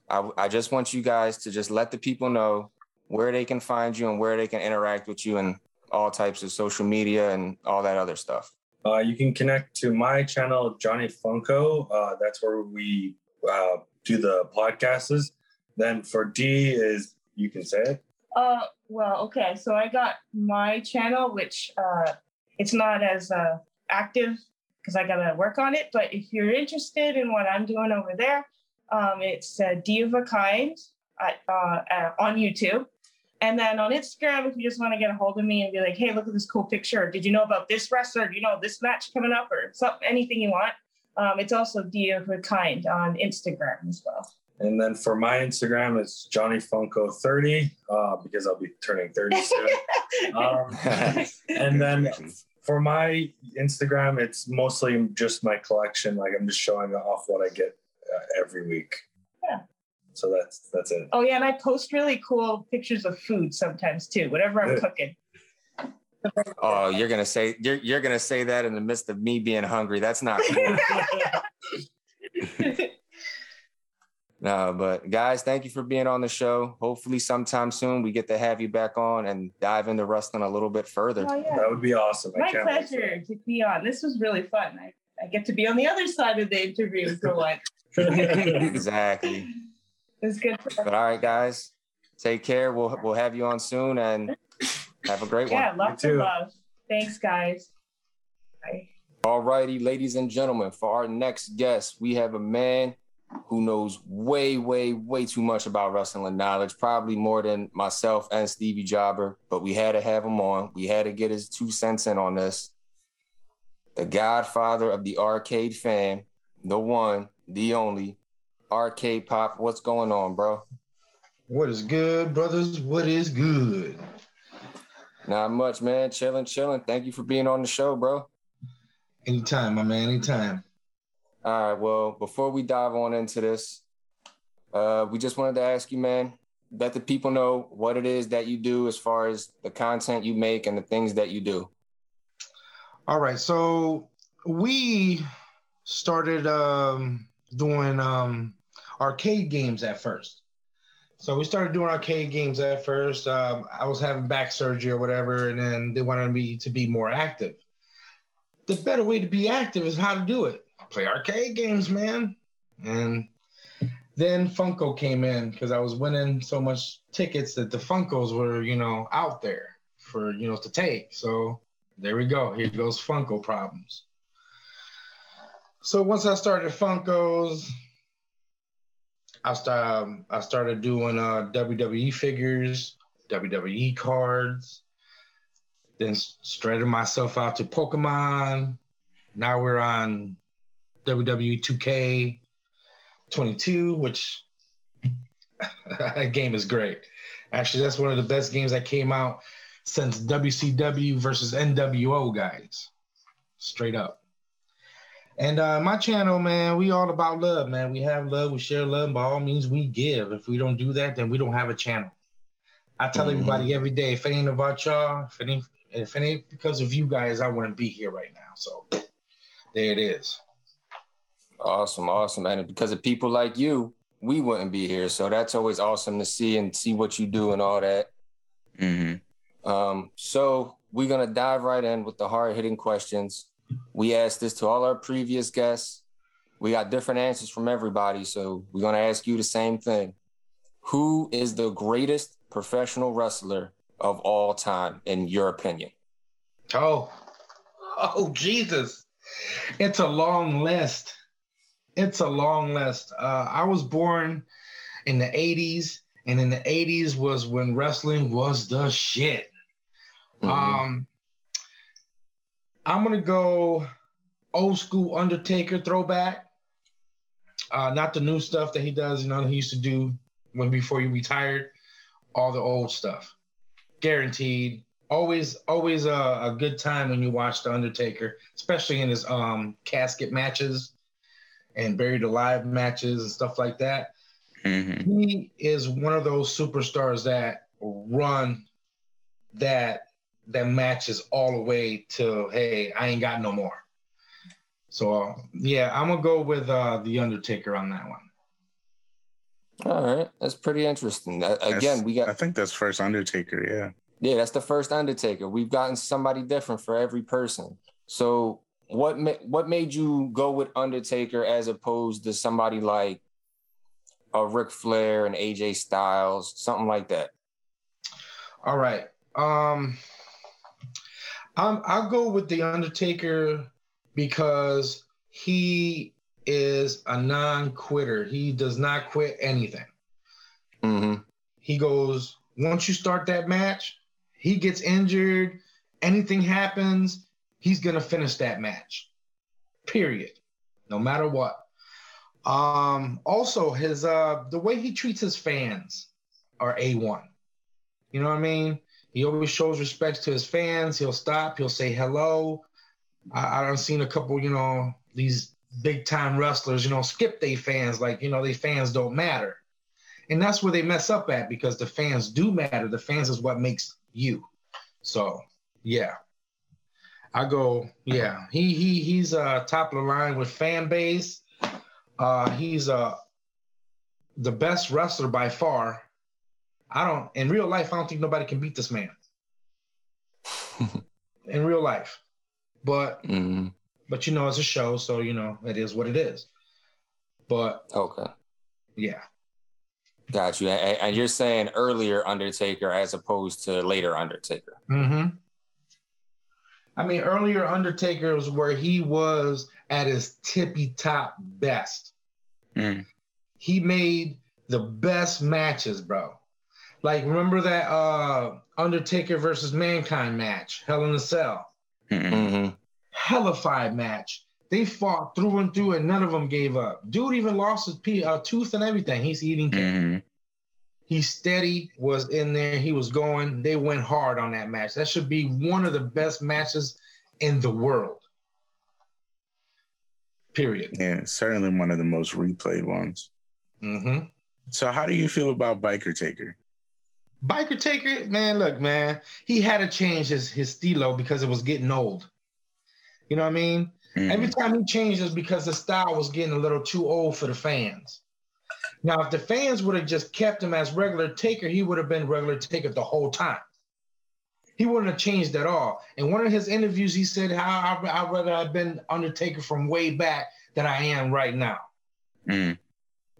I, I just want you guys to just let the people know where they can find you and where they can interact with you and all types of social media and all that other stuff. Uh, you can connect to my channel, Johnny Funko. Uh, that's where we uh, do the podcasts. Then for D is you can say it. Uh, well, okay. So I got my channel, which uh, it's not as uh, active because I gotta work on it. But if you're interested in what I'm doing over there, um, it's uh, D of a Kind at, uh, on YouTube. And then on Instagram, if you just want to get a hold of me and be like, "Hey, look at this cool picture. Did you know about this wrestler? Do you know this match coming up or something? Anything you want." Um, it's also D of a Kind on Instagram as well. And then for my Instagram, it's Johnny Funko 30 uh, because I'll be turning 30 soon. um, and then for my Instagram, it's mostly just my collection. Like I'm just showing off what I get uh, every week. Yeah. So that's that's it. Oh yeah, and I post really cool pictures of food sometimes too. Whatever I'm Good. cooking. Oh, you're gonna say you're you're gonna say that in the midst of me being hungry. That's not cool. No, but guys, thank you for being on the show. Hopefully, sometime soon we get to have you back on and dive into wrestling a little bit further. Oh, yeah. That would be awesome. I My can't wait pleasure to be on. This was really fun. I, I get to be on the other side of the interview for once. that. Exactly. It's good. But all right, guys, take care. We'll we'll have you on soon and have a great one. Yeah, one. lots You of love. Thanks, guys. Bye. All righty, ladies and gentlemen, for our next guest, we have a man who knows way, way, way too much about wrestling knowledge, probably more than myself and Stevie Jobber, but we had to have him on. We had to get his two cents in on this. The godfather of the arcade fan, the one, the only, Arcade Pop. What's going on, bro? What is good, brothers? What is good? Not much, man. Chilling, chilling. Thank you for being on the show, bro. Anytime, my man, anytime. All right. Well, before we dive on into this, uh, we just wanted to ask you, man, let the people know what it is that you do as far as the content you make and the things that you do. All right, so we started um, doing um, arcade games at first. So we started doing arcade games at first. Um, I was having back surgery or whatever, and then they wanted me to be more active. The better way to be active is how to do it. Play arcade games, man. And then Funko came in because I was winning so much tickets that the Funkos were, you know, out there for you know to take. So there we go. Here goes Funko problems. So once I started Funkos, I start I started doing uh, WWE figures, WWE cards, then s- stretching myself out to Pokemon. Now we're on WWE 2K 22, which that game is great. Actually, that's one of the best games that came out since WCW versus NWO guys. Straight up. And uh, my channel, man, we all about love, man. We have love, we share love. By all means, we give. If we don't do that, then we don't have a channel. I tell Mhm. everybody every day, if it ain't about y'all, if it ain't, if it ain't because of you guys, I wouldn't be here right now. So there it is. Awesome, awesome. And because of people like you, we wouldn't be here. So that's always awesome to see and see what you do and all that. Mm-hmm. Um, so we're gonna dive right in with the hard hitting questions. We asked this to all our previous guests. We got different answers from everybody, so we're gonna ask you the same thing. Who is the greatest professional wrestler of all time, in your opinion? Oh, oh, Jesus. It's a long list. It's a long list. Uh, I was born in the 80s, and in the 80s was when wrestling was the shit. Mhm. Um, I'm going to go old school Undertaker throwback. Uh, not the new stuff that he does, you know, he used to do when before he retired, all the old stuff. Guaranteed always always a, a good time when you watch the Undertaker, especially in his um casket matches and buried alive matches and stuff like that. Mm-hmm. He is one of those superstars that run that that matches all the way to hey, I ain't got no more. So uh, yeah, I'm gonna go with uh the Undertaker on that one. All right, that's pretty interesting. Uh, Again, we got. I think that's first Undertaker. Yeah. yeah, that's the first Undertaker. We've gotten somebody different for every person. So what ma- what made you go with Undertaker as opposed to somebody like a Ric Flair and AJ Styles, something like that? All right. Um I'm, I'll go with the Undertaker because he is a non-quitter. He does not quit anything. Mm-hmm. He goes once you start that match, he gets injured, anything happens, he's gonna finish that match. Period. No matter what. Um, also his uh the way he treats his fans are A1. You know what I mean? He always shows respect to his fans. He'll stop, he'll say hello. I, I've seen a couple, you know, these big time wrestlers, you know, skip they fans like, you know, they fans don't matter. And that's where they mess up at because the fans do matter. The fans is what makes you. So yeah. I go, yeah. He he he's uh top of the line with fan base. Uh he's a the best wrestler by far. I don't in real life. I don't think nobody can beat this man. in real life, but Mhm. but you know it's a show, so you know it is what it is. But Okay. yeah, Got you. And, and you're saying earlier Undertaker as opposed to later Undertaker. Mm-hmm. I mean, earlier Undertaker was where he was at his tippy top best. Mm. He made the best matches, bro. Like, remember that uh Undertaker versus Mankind match, Hell in a Cell? Mm-mm. hmm Hellified match. They fought through and through, and none of them gave up. Dude even lost his pe- uh, tooth and everything. He's eating. Mhm. He steady was in there. He was going. They went hard on that match. That should be one of the best matches in the world. Period. Yeah, certainly one of the most replayed ones. Mm-hmm. So, how do you feel about Biker Taker? Biker Taker, man, look, man, he had to change his his stilo because it was getting old. You know what I mean? Mhm. Every time he changed is because the style was getting a little too old for the fans. Now, if the fans would have just kept him as regular Taker, he would have been regular Taker the whole time. He wouldn't have changed at all. In one of his interviews, he said, "How I, I'd rather have been Undertaker from way back than I am right now." Mm.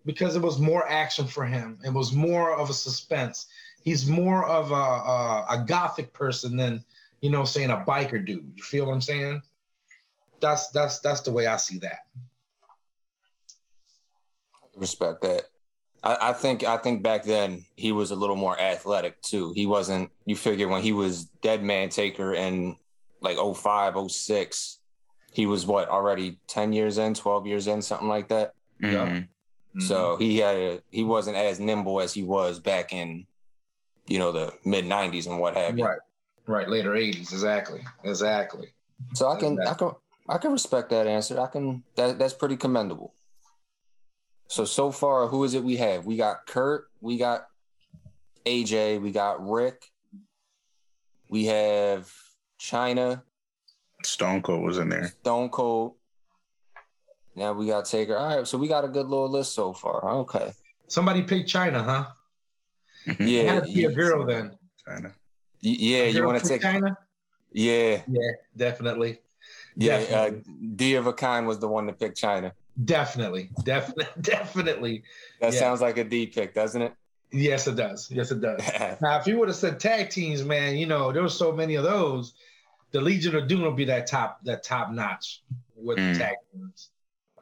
because it was more action for him. It was more of a suspense. He's more of a, a, a gothic person than you know, saying a biker dude. You feel what I'm saying? That's that's that's the way I see that. Respect that. I, I think I think back then he was a little more athletic too. He wasn't you figure when he was dead man taker in like 05, 06, he was what already 10 years in, 12 years in, something like that. Mhm. So he had a, he wasn't as nimble as he was back in, you know, the mid '90s and what have you. right, right, later '80s, exactly, exactly. So I can I can I can respect that answer. I can that that's pretty commendable. So so far, who is it we have? We got Kurt, we got AJ, we got Ric, we have Chyna, Stone Cold was in there. Stone Cold. Now we got Taker. All right, so we got a good little list so far. Okay. Somebody picked Chyna, huh? Mhm. It Yeah. had to be a girl then. Chyna. y- Yeah, A you want to take Chyna? Yeah. Yeah, definitely, Yeah, uh, D of a kind was the one to pick Chyna. definitely, definitely, definitely. That Yeah. sounds like a D pick, doesn't it? Yes, it does. Yes, it does. Now, if you would have said tag teams, man, you know there were so many of those. The Legion of Doom will be that top, that top notch with Mm. the tag teams.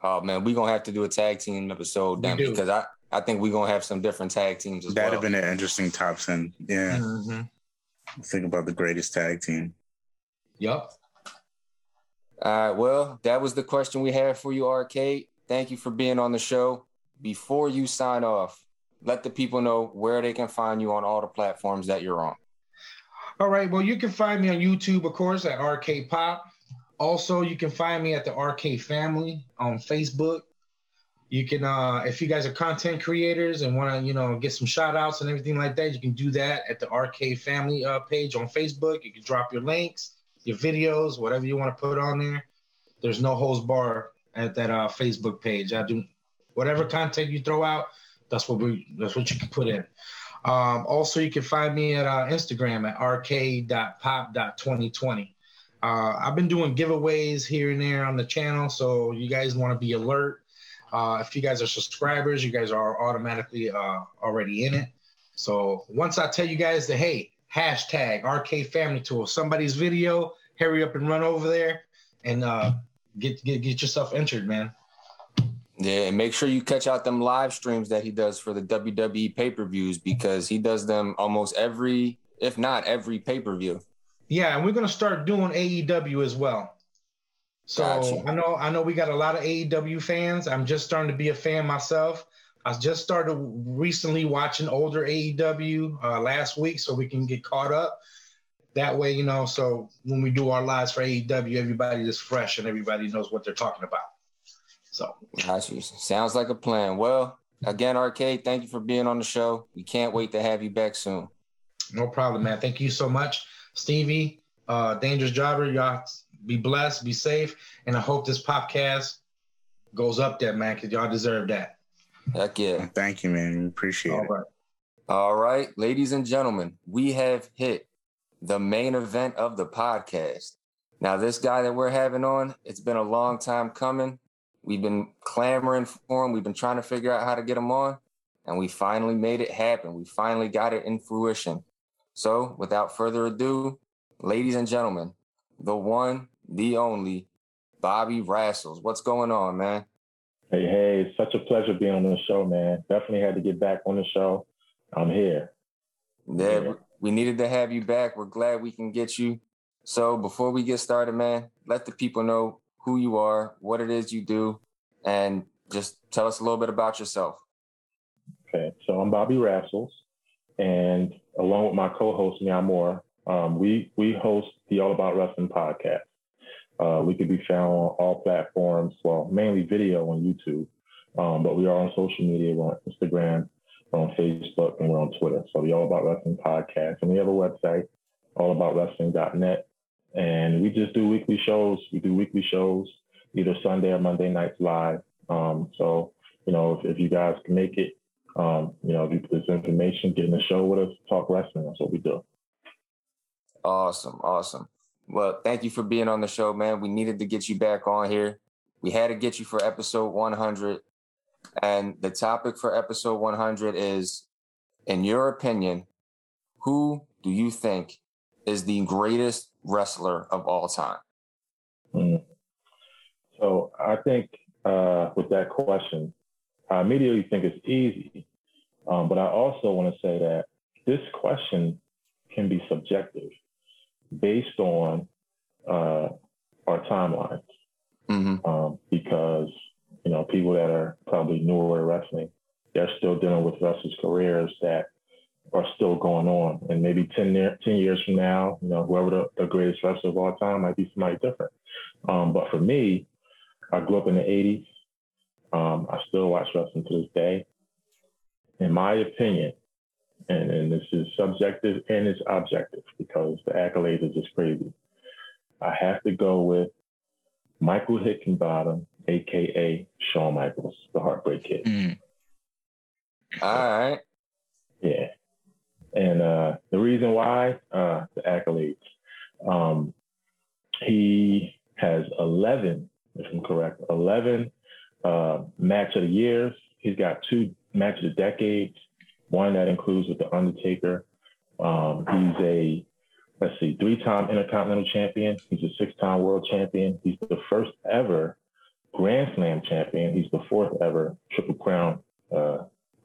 oh man, we're gonna have to do a tag team episode We then because I, I think we're gonna have some different tag teams as That'd well. have been an interesting top 10. Yeah. Mhm. Think about the greatest tag team. Yup. All right, well, that was the question we had for you, Arcade. Thank you for being on the show. Before you sign off, let the people know where they can find you on all the platforms that you're on. All right. Well, you can find me on YouTube, of course, at Arcade Pop. Also, you can find me at the Arcade Family on Facebook. You can, uh, if you guys are content creators and want to, you know, get some shout outs and everything like that, you can do that at the Arcade Family uh, page on Facebook. You can drop your links, your videos, whatever you want to put on there. There's no holds bar at that uh, Facebook page. I do whatever content you throw out. That's what we. That's what you can put in. Um, also, you can find me at uh, Instagram at arcade.pop.2020. Uh, I've been doing giveaways here and there on the channel, so you guys want to be alert. Uh, if you guys are subscribers, you guys are automatically uh, already in it. So once I tell you guys that, hey, hashtag Arcade Family Tour, somebody's video, hurry up and run over there and uh, get get get yourself entered, man. Yeah, and make sure you catch out them live streams that he does for the WWE pay per views because he does them almost every, if not every pay per view. Yeah, and we're gonna start doing AEW as well. So Gotcha. I know I know we got a lot of AEW fans. I'm just starting to be a fan myself. I just started recently watching older AEW uh, last week, so we can get caught up. That way, you know, so when we do our lives for AEW, everybody is fresh and everybody knows what they're talking about. So Got you. Sounds like a plan. Well, again, Arcade, thank you for being on the show. We can't wait to have you back soon. no problem, man. Thank you so much, Stevie. Uh, Dangerous Driver, y'all be blessed, be safe, and I hope this podcast goes up there, man, because y'all deserve that. Heck yeah. Thank you, man. We appreciate All it. right. All right, ladies and gentlemen, we have hit the main event of the podcast. Now, this guy that we're having on, it's been a long time coming. We've been clamoring for him. We've been trying to figure out how to get him on, and we finally made it happen. We finally got it in fruition. So, without further ado, ladies and gentlemen, the one, the only, Bobby Rassles. What's going on, man? Hey, hey, it's such a pleasure being on the show, man. Definitely had to get back on the show. I'm here. Yeah, Yeah. we needed to have you back. We're glad we can get you. So before we get started, man, let the people know who you are, what it is you do, and just tell us a little bit about yourself. Okay, so I'm Bobby Rassles, and along with my co-host Nia Moore, um, we we host the All About Wrestling podcast. Uh, we can be found on all platforms, well, mainly video on YouTube, um, but we are on social media. We're on Instagram, we're on Facebook, and we're on Twitter. So the All About Wrestling podcast, and we have a website, allaboutwrestling.net, and we just do weekly shows. We do weekly shows, either Sunday or Monday nights live. Um, so you know, if, if you guys can make it, um, you know, this information, get in the show with us, talk wrestling. That's what we do. Awesome, awesome. Well, thank you for being on the show, man. We needed to get you back on here. We had to get you for episode 100. And the topic for episode 100 is in your opinion, who do you think is the greatest wrestler of all time? Mm. So I think uh, with that question, I immediately think it's easy. Um, but I also want to say that this question can be subjective based on uh, our timelines. Mm-hmm. um, because you know people that are probably newer to wrestling, they're still dealing with wrestlers' careers that are still going on, and maybe 10, year, 10 years from now, you know, whoever the, the greatest wrestler of all time might be somebody different. Um, but for me, I grew up in the '80s. Um, I still watch wrestling to this day. In my opinion, and, and this is subjective and it's objective because the accolades are just crazy. I have to go with Michael Hickenbottom, aka Shawn Michaels, the Heartbreak Kid. Mm. All right. Yeah. And uh, the reason why, uh, the accolades. Um, he has 11, if I'm correct, 11 uh, match of the years. He's got two match of the decades, one that includes with The Undertaker. Um, he's a, let's see, three time Intercontinental Champion. He's a six time World Champion. He's the first ever Grand Slam champion. He's the fourth ever Triple Crown, uh,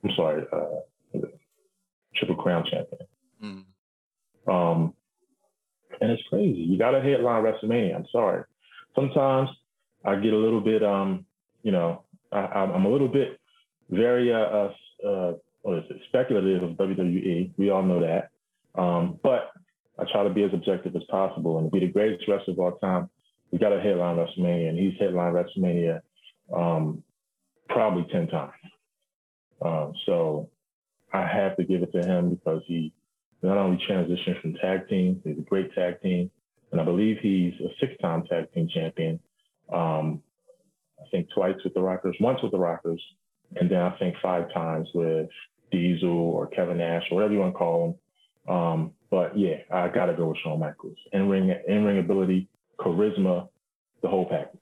I'm sorry, uh, Triple Crown champion. Mm. Um, and it's crazy. You got to headline WrestleMania. I'm sorry. Sometimes I get a little bit, um, you know, I, I'm a little bit very, uh, uh, it, speculative of WWE. We all know that. Um, but I try to be as objective as possible and be the greatest wrestler of all time. We got to headline WrestleMania, and he's headlined WrestleMania um, probably 10 times. Um, so I have to give it to him because he not only transitioned from tag team, he's a great tag team, and I believe he's a six-time tag team champion. Um, I think twice with the Rockers, once with the Rockers, and then I think five times with Diesel or Kevin Nash or whatever you want to call him. Um, but yeah, I got to go with Shawn Michaels. In ring, in ring ability, charisma, the whole package.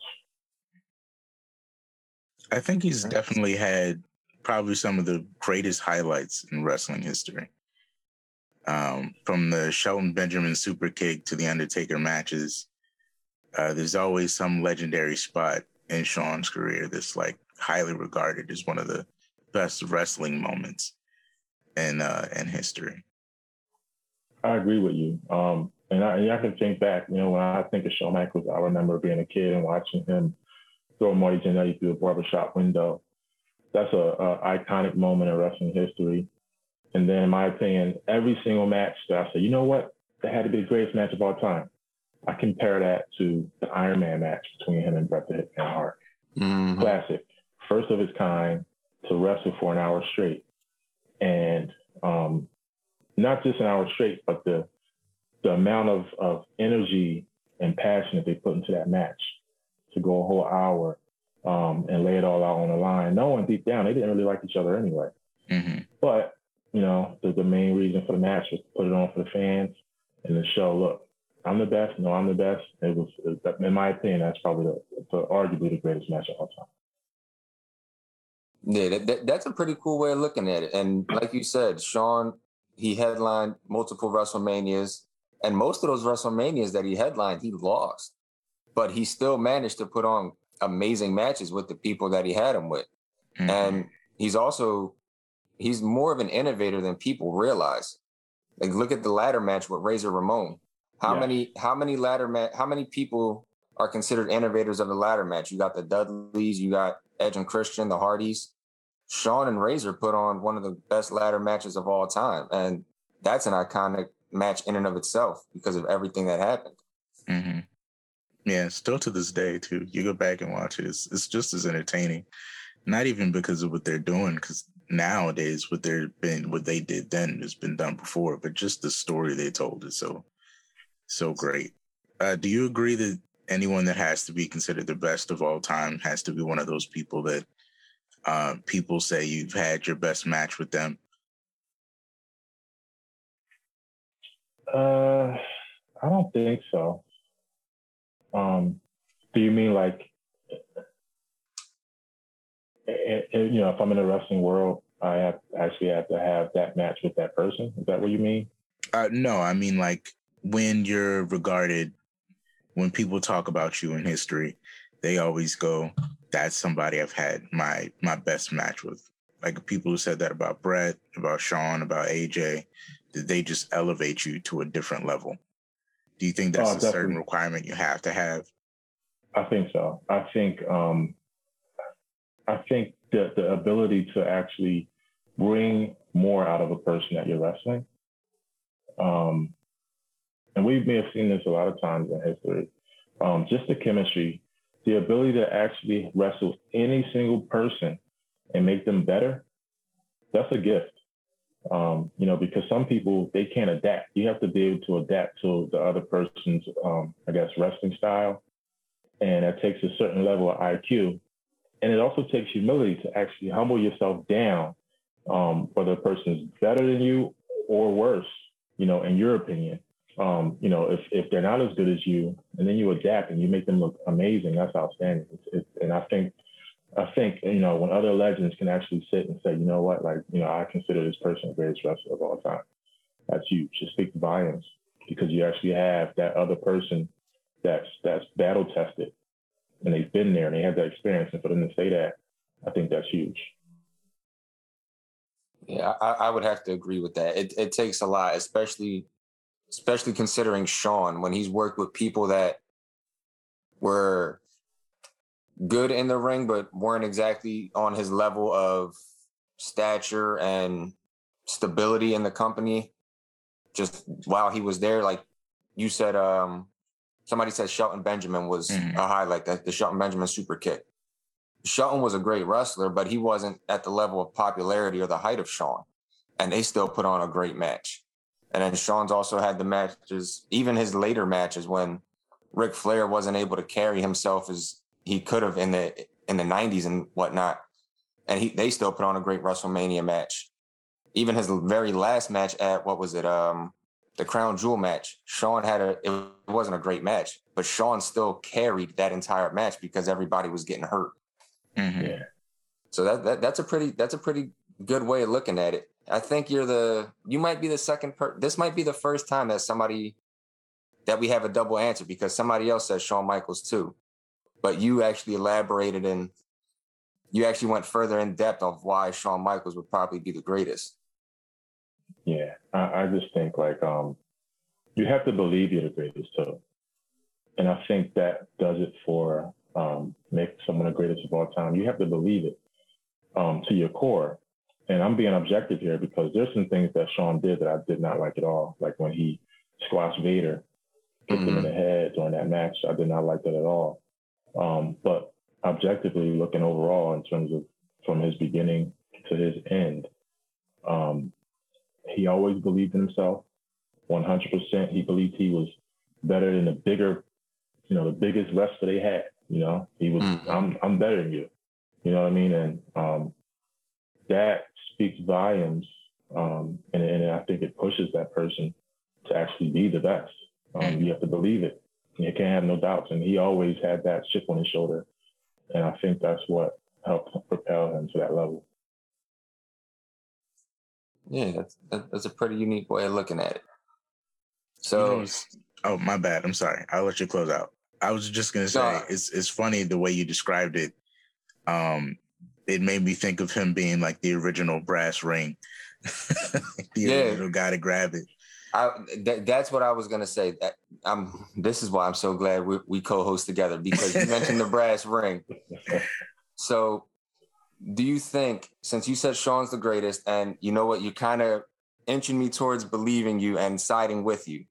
I think he's definitely had probably some of the greatest highlights in wrestling history. Um, from the Shelton Benjamin super kick to the Undertaker matches, uh, there's always some legendary spot in Shawn's career that's like highly regarded as one of the best wrestling moments in uh, in history. I agree with you. Um, and I, and I can think back, you know, when I think of Shawn Michaels, I remember being a kid and watching him throw Marty Jannetty through the barbershop window. That's a, a iconic moment in wrestling history. And then, in my opinion, every single match that I say, you know what, that had to be the greatest match of all time. I compare that to the Iron Man match between him and Bret the Hitman Hart. Mhm. Classic, first of its kind to wrestle for an hour straight, and um, not just an hour straight, but the the amount of, of energy and passion that they put into that match to go a whole hour um, and lay it all out on the line, knowing deep down they didn't really like each other anyway. Mm-hmm. But you know, the, the main reason for the match was to put it on for the fans and to show, look, I'm the best. No, I'm the best. It was, in my opinion, that's probably the, the arguably the greatest match of all time. Yeah, that, that, that's a pretty cool way of looking at it. And like you said, Shawn, he headlined multiple WrestleManias, and most of those WrestleManias that he headlined, he lost, but he still managed to put on amazing matches with the people that he had him with. Mm-hmm. And he's also he's more of an innovator than people realize. Like look at the ladder match with Razor Ramon. How yeah. many how many ladder match how many people are considered innovators of the ladder match? You got the Dudleys, you got Edge and Christian, the Hardys. Shawn and Razor put on one of the best ladder matches of all time. And that's an iconic match in and of itself because of everything that happened. Mm-hmm. Yeah, still to this day, too. You go back and watch it, it's, it's just as entertaining. Not even because of what they're doing, because nowadays what they're been what they did then has been done before, but just the story they told is so so great. Uh, do you agree that anyone that has to be considered the best of all time has to be one of those people that uh, people say you've had your best match with them? Uh, I don't think so. Um, do you mean like it, it, you know, if I'm in the wrestling world, I have actually have to have that match with that person. Is that what you mean? Uh, no, I mean like when you're regarded, when people talk about you in history, they always go, "That's somebody I've had my my best match with." Like people who said that about Bret, about Shawn, about AJ, did they just elevate you to a different level? Do you think that's oh, a definitely. certain requirement you have to have? I think so. I think um, I think that the ability to actually bring more out of a person that you're wrestling. Um, and we may have seen this a lot of times in history. Um, just the chemistry, the ability to actually wrestle any single person and make them better. That's a gift. Um, you know, because some people they can't adapt. You have to be able to adapt to the other person's, um, I guess, wrestling style, and that takes a certain level of IQ and it also takes humility to actually humble yourself down, um, whether a person is better than you or worse, you know, in your opinion. Um, you know, if, if they're not as good as you, and then you adapt and you make them look amazing, that's outstanding. It's, it's, and I think, I think, you know, when other legends can actually sit and say, you know what, like, you know, I consider this person the greatest wrestler of all time. That's huge. Just speak volumes because you actually have that other person that's that's battle tested and they've been there and they have that experience. And for them to say that, I think that's huge. Yeah, I, I would have to agree with that. It, it takes a lot, especially especially considering Shawn when he's worked with people that were good in the ring, but weren't exactly on his level of stature and stability in the company. Just while he was there, like you said, um, somebody said Shelton Benjamin was mm-hmm. a highlight, that the Shelton Benjamin super kick. Shelton was a great wrestler, but he wasn't at the level of popularity or the height of Shawn And they still put on a great match. And then Shawn's also had the matches, even his later matches when Ric Flair wasn't able to carry himself as he could have in the in the 90s and whatnot. And he they still put on a great WrestleMania match. Even his very last match at what was it? Um the crown jewel match, Shawn had a it wasn't a great match, but Shawn still carried that entire match because everybody was getting hurt. Mm-hmm. Yeah. So that, that that's a pretty that's a pretty good way of looking at it. I think you're the you might be the second per this might be the first time that somebody that we have a double answer because somebody else says Shawn Michaels too. But you actually elaborated and you actually went further in depth of why Shawn Michaels would probably be the greatest. Yeah, I, I just think like um, you have to believe you're the greatest too, and I think that does it for um, make someone the greatest of all time. You have to believe it um, to your core. And I'm being objective here because there's some things that Shawn did that I did not like at all. Like when he squashed Vader, kicked mm-hmm. him in the head during that match, I did not like that at all. Um, but objectively, looking overall in terms of from his beginning to his end, um, he always believed in himself, 100%. He believed he was better than the bigger, you know, the biggest wrestler they had, You know, he was, Mhm. I'm, I'm better than you. You know what I mean? And um, that speaks volumes. Um, and, and I think it pushes that person to actually be the best. Um, you have to believe it. You can't have no doubts. And he always had that chip on his shoulder. And I think that's what helped propel him to that level. Yeah, that's that's a pretty unique way of looking at it. You So know, oh, my bad. I'm sorry. I'll let you close out. I was just gonna say No. it's it's funny the way you described it. Um, it made me think of him being like the original brass ring, the Yeah. original guy to grab it. I that, that's what I was gonna say. That I'm. This is why I'm so glad we, we co-host together because you mentioned the brass ring. So, do you think since you said Shawn's the greatest, and you know what, you're kind of inching me towards believing you and siding with you.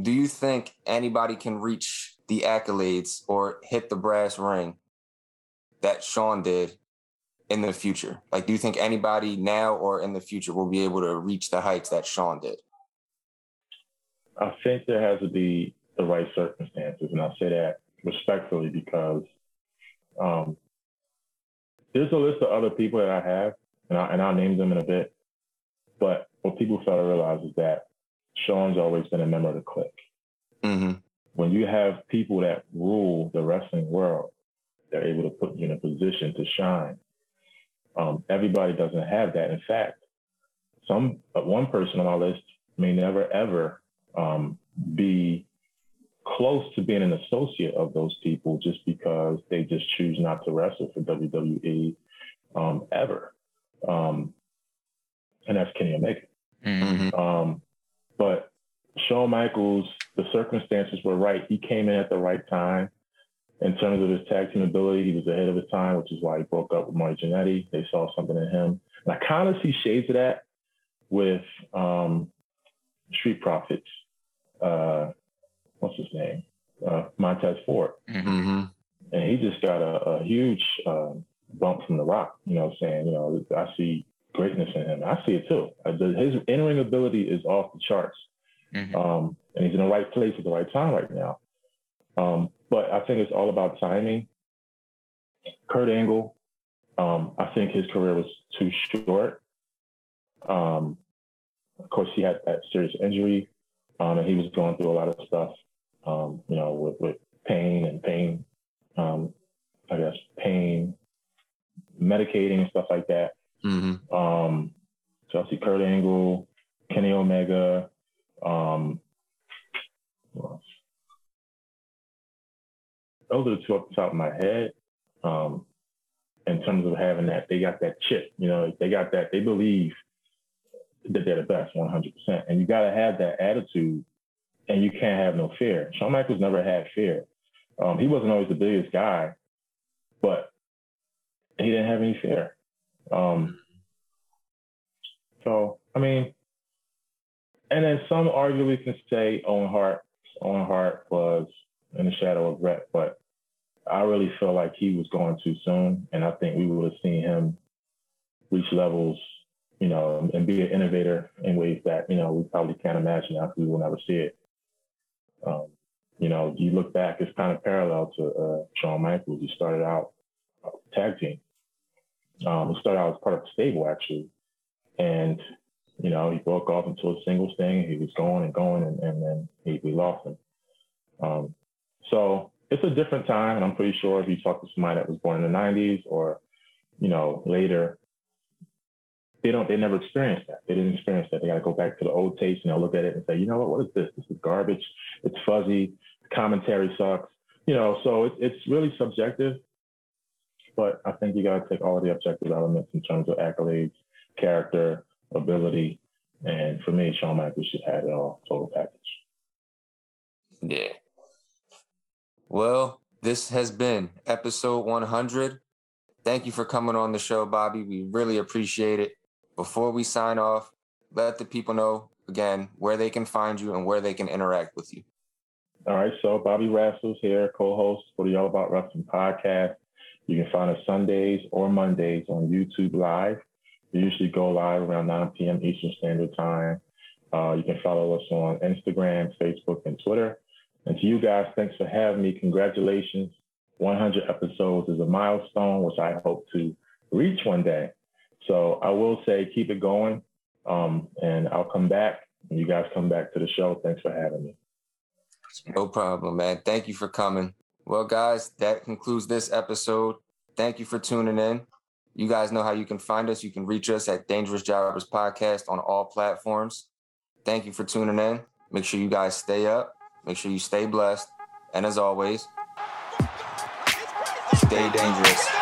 Do you think anybody can reach the accolades or hit the brass ring that Shawn did in the future? Like, do you think anybody now or in the future will be able to reach the heights that Shawn did? I think there has to be the right circumstances, and I say that respectfully because um, there's a list of other people that I have, and, I, and I'll name them in a bit. But what people fail to realize is that Shawn's always been a member of the Kliq. Mm-hmm. When you have people that rule the wrestling world, they're able to put you in a position to shine. Um, everybody doesn't have that. In fact, some uh, one person on my list may never ever um, be close to being an associate of those people just because they just choose not to wrestle for WWE um, ever. Um, and that's Kenny Omega. Mm-hmm. Um, but Shawn Michaels, the circumstances were right. He came in at the right time in terms of his tag team ability. He was ahead of his time, which is why he broke up with Marty Jannetty. They saw something in him. And I kind of see shades of that with um, Street Profits. Uh, what's his name? Uh, Montez Ford. Mm-hmm. And he just got a, a huge uh, bump from The Rock. You know what I'm saying? You know, I see greatness in him. I see it too. His in-ring ability is off the charts. Mhm. Um, and he's in the right place at the right time right now. Um, but I think it's all about timing. Kurt Angle, um, I think his career was too short. Um, of course, he had that serious injury, um, and he was going through a lot of stuff, um, you know, with, with pain and pain, um, I guess, pain, medicating and stuff like that. Mm-hmm. Um, so I see Kurt Angle, Kenny Omega, um, who else? Those are the two off the top of my head. Um, in terms of having that, they got that chip, you know, they got that, they believe that they're the best 100%. And you got to have that attitude and you can't have no fear. Shawn Michaels never had fear. Um, he wasn't always the biggest guy, but he didn't have any fear. Um, so, I mean, and then some arguably can say Owen Hart. Owen Hart was in the shadow of Bret, but I really feel like he was going too soon, and I think we would have seen him reach levels, you know, and be an innovator in ways that you know we probably can't imagine because we will never see it. Um, you know, you look back, it's kind of parallel to uh, Shawn Michaels. He started out tag team. Um, he started out as part of a stable actually, and you know he broke off into a singles thing. He was going and going, and, and then he, lost him. Um, so it's a different time, and I'm pretty sure if you talk to somebody that was born in the '90s or you know later, they don't, they never experienced that. They didn't experience that. They got to go back to the old tapes and they'll look at it and say, you know what, what is this? This is garbage. It's fuzzy. The Commentary sucks. You know, so it's it's really subjective. But I think you got to take all of the objective elements in terms of accolades, character, ability, and for me, Shawn Michaels just had it all, total package. Yeah. Well, this has been episode 100. Thank you for coming on the show, Bobby. We really appreciate it. Before we sign off, let the people know again where they can find you and where they can interact with you. All right, so Bobby Rassels here, co-host for the All About Wrestling podcast. You can find us Sundays or Mondays on YouTube Live. We usually go live around 9 p.m. Eastern Standard Time. Uh, you can follow us on Instagram, Facebook, and Twitter. And to you guys, thanks for having me. Congratulations. 100 episodes is a milestone, which I hope to reach one day. So I will say, keep it going. Um, and I'll come back and you guys come back to the show. Thanks for having me. No problem, man. Thank you for coming. Well, guys, that concludes this episode. Thank you for tuning in. You guys know how you can find us. You can reach us at Dangerous Jobbers Podcast on all platforms. Thank you for tuning in. Make sure you guys stay up. Make sure you stay blessed. And as always, stay dangerous.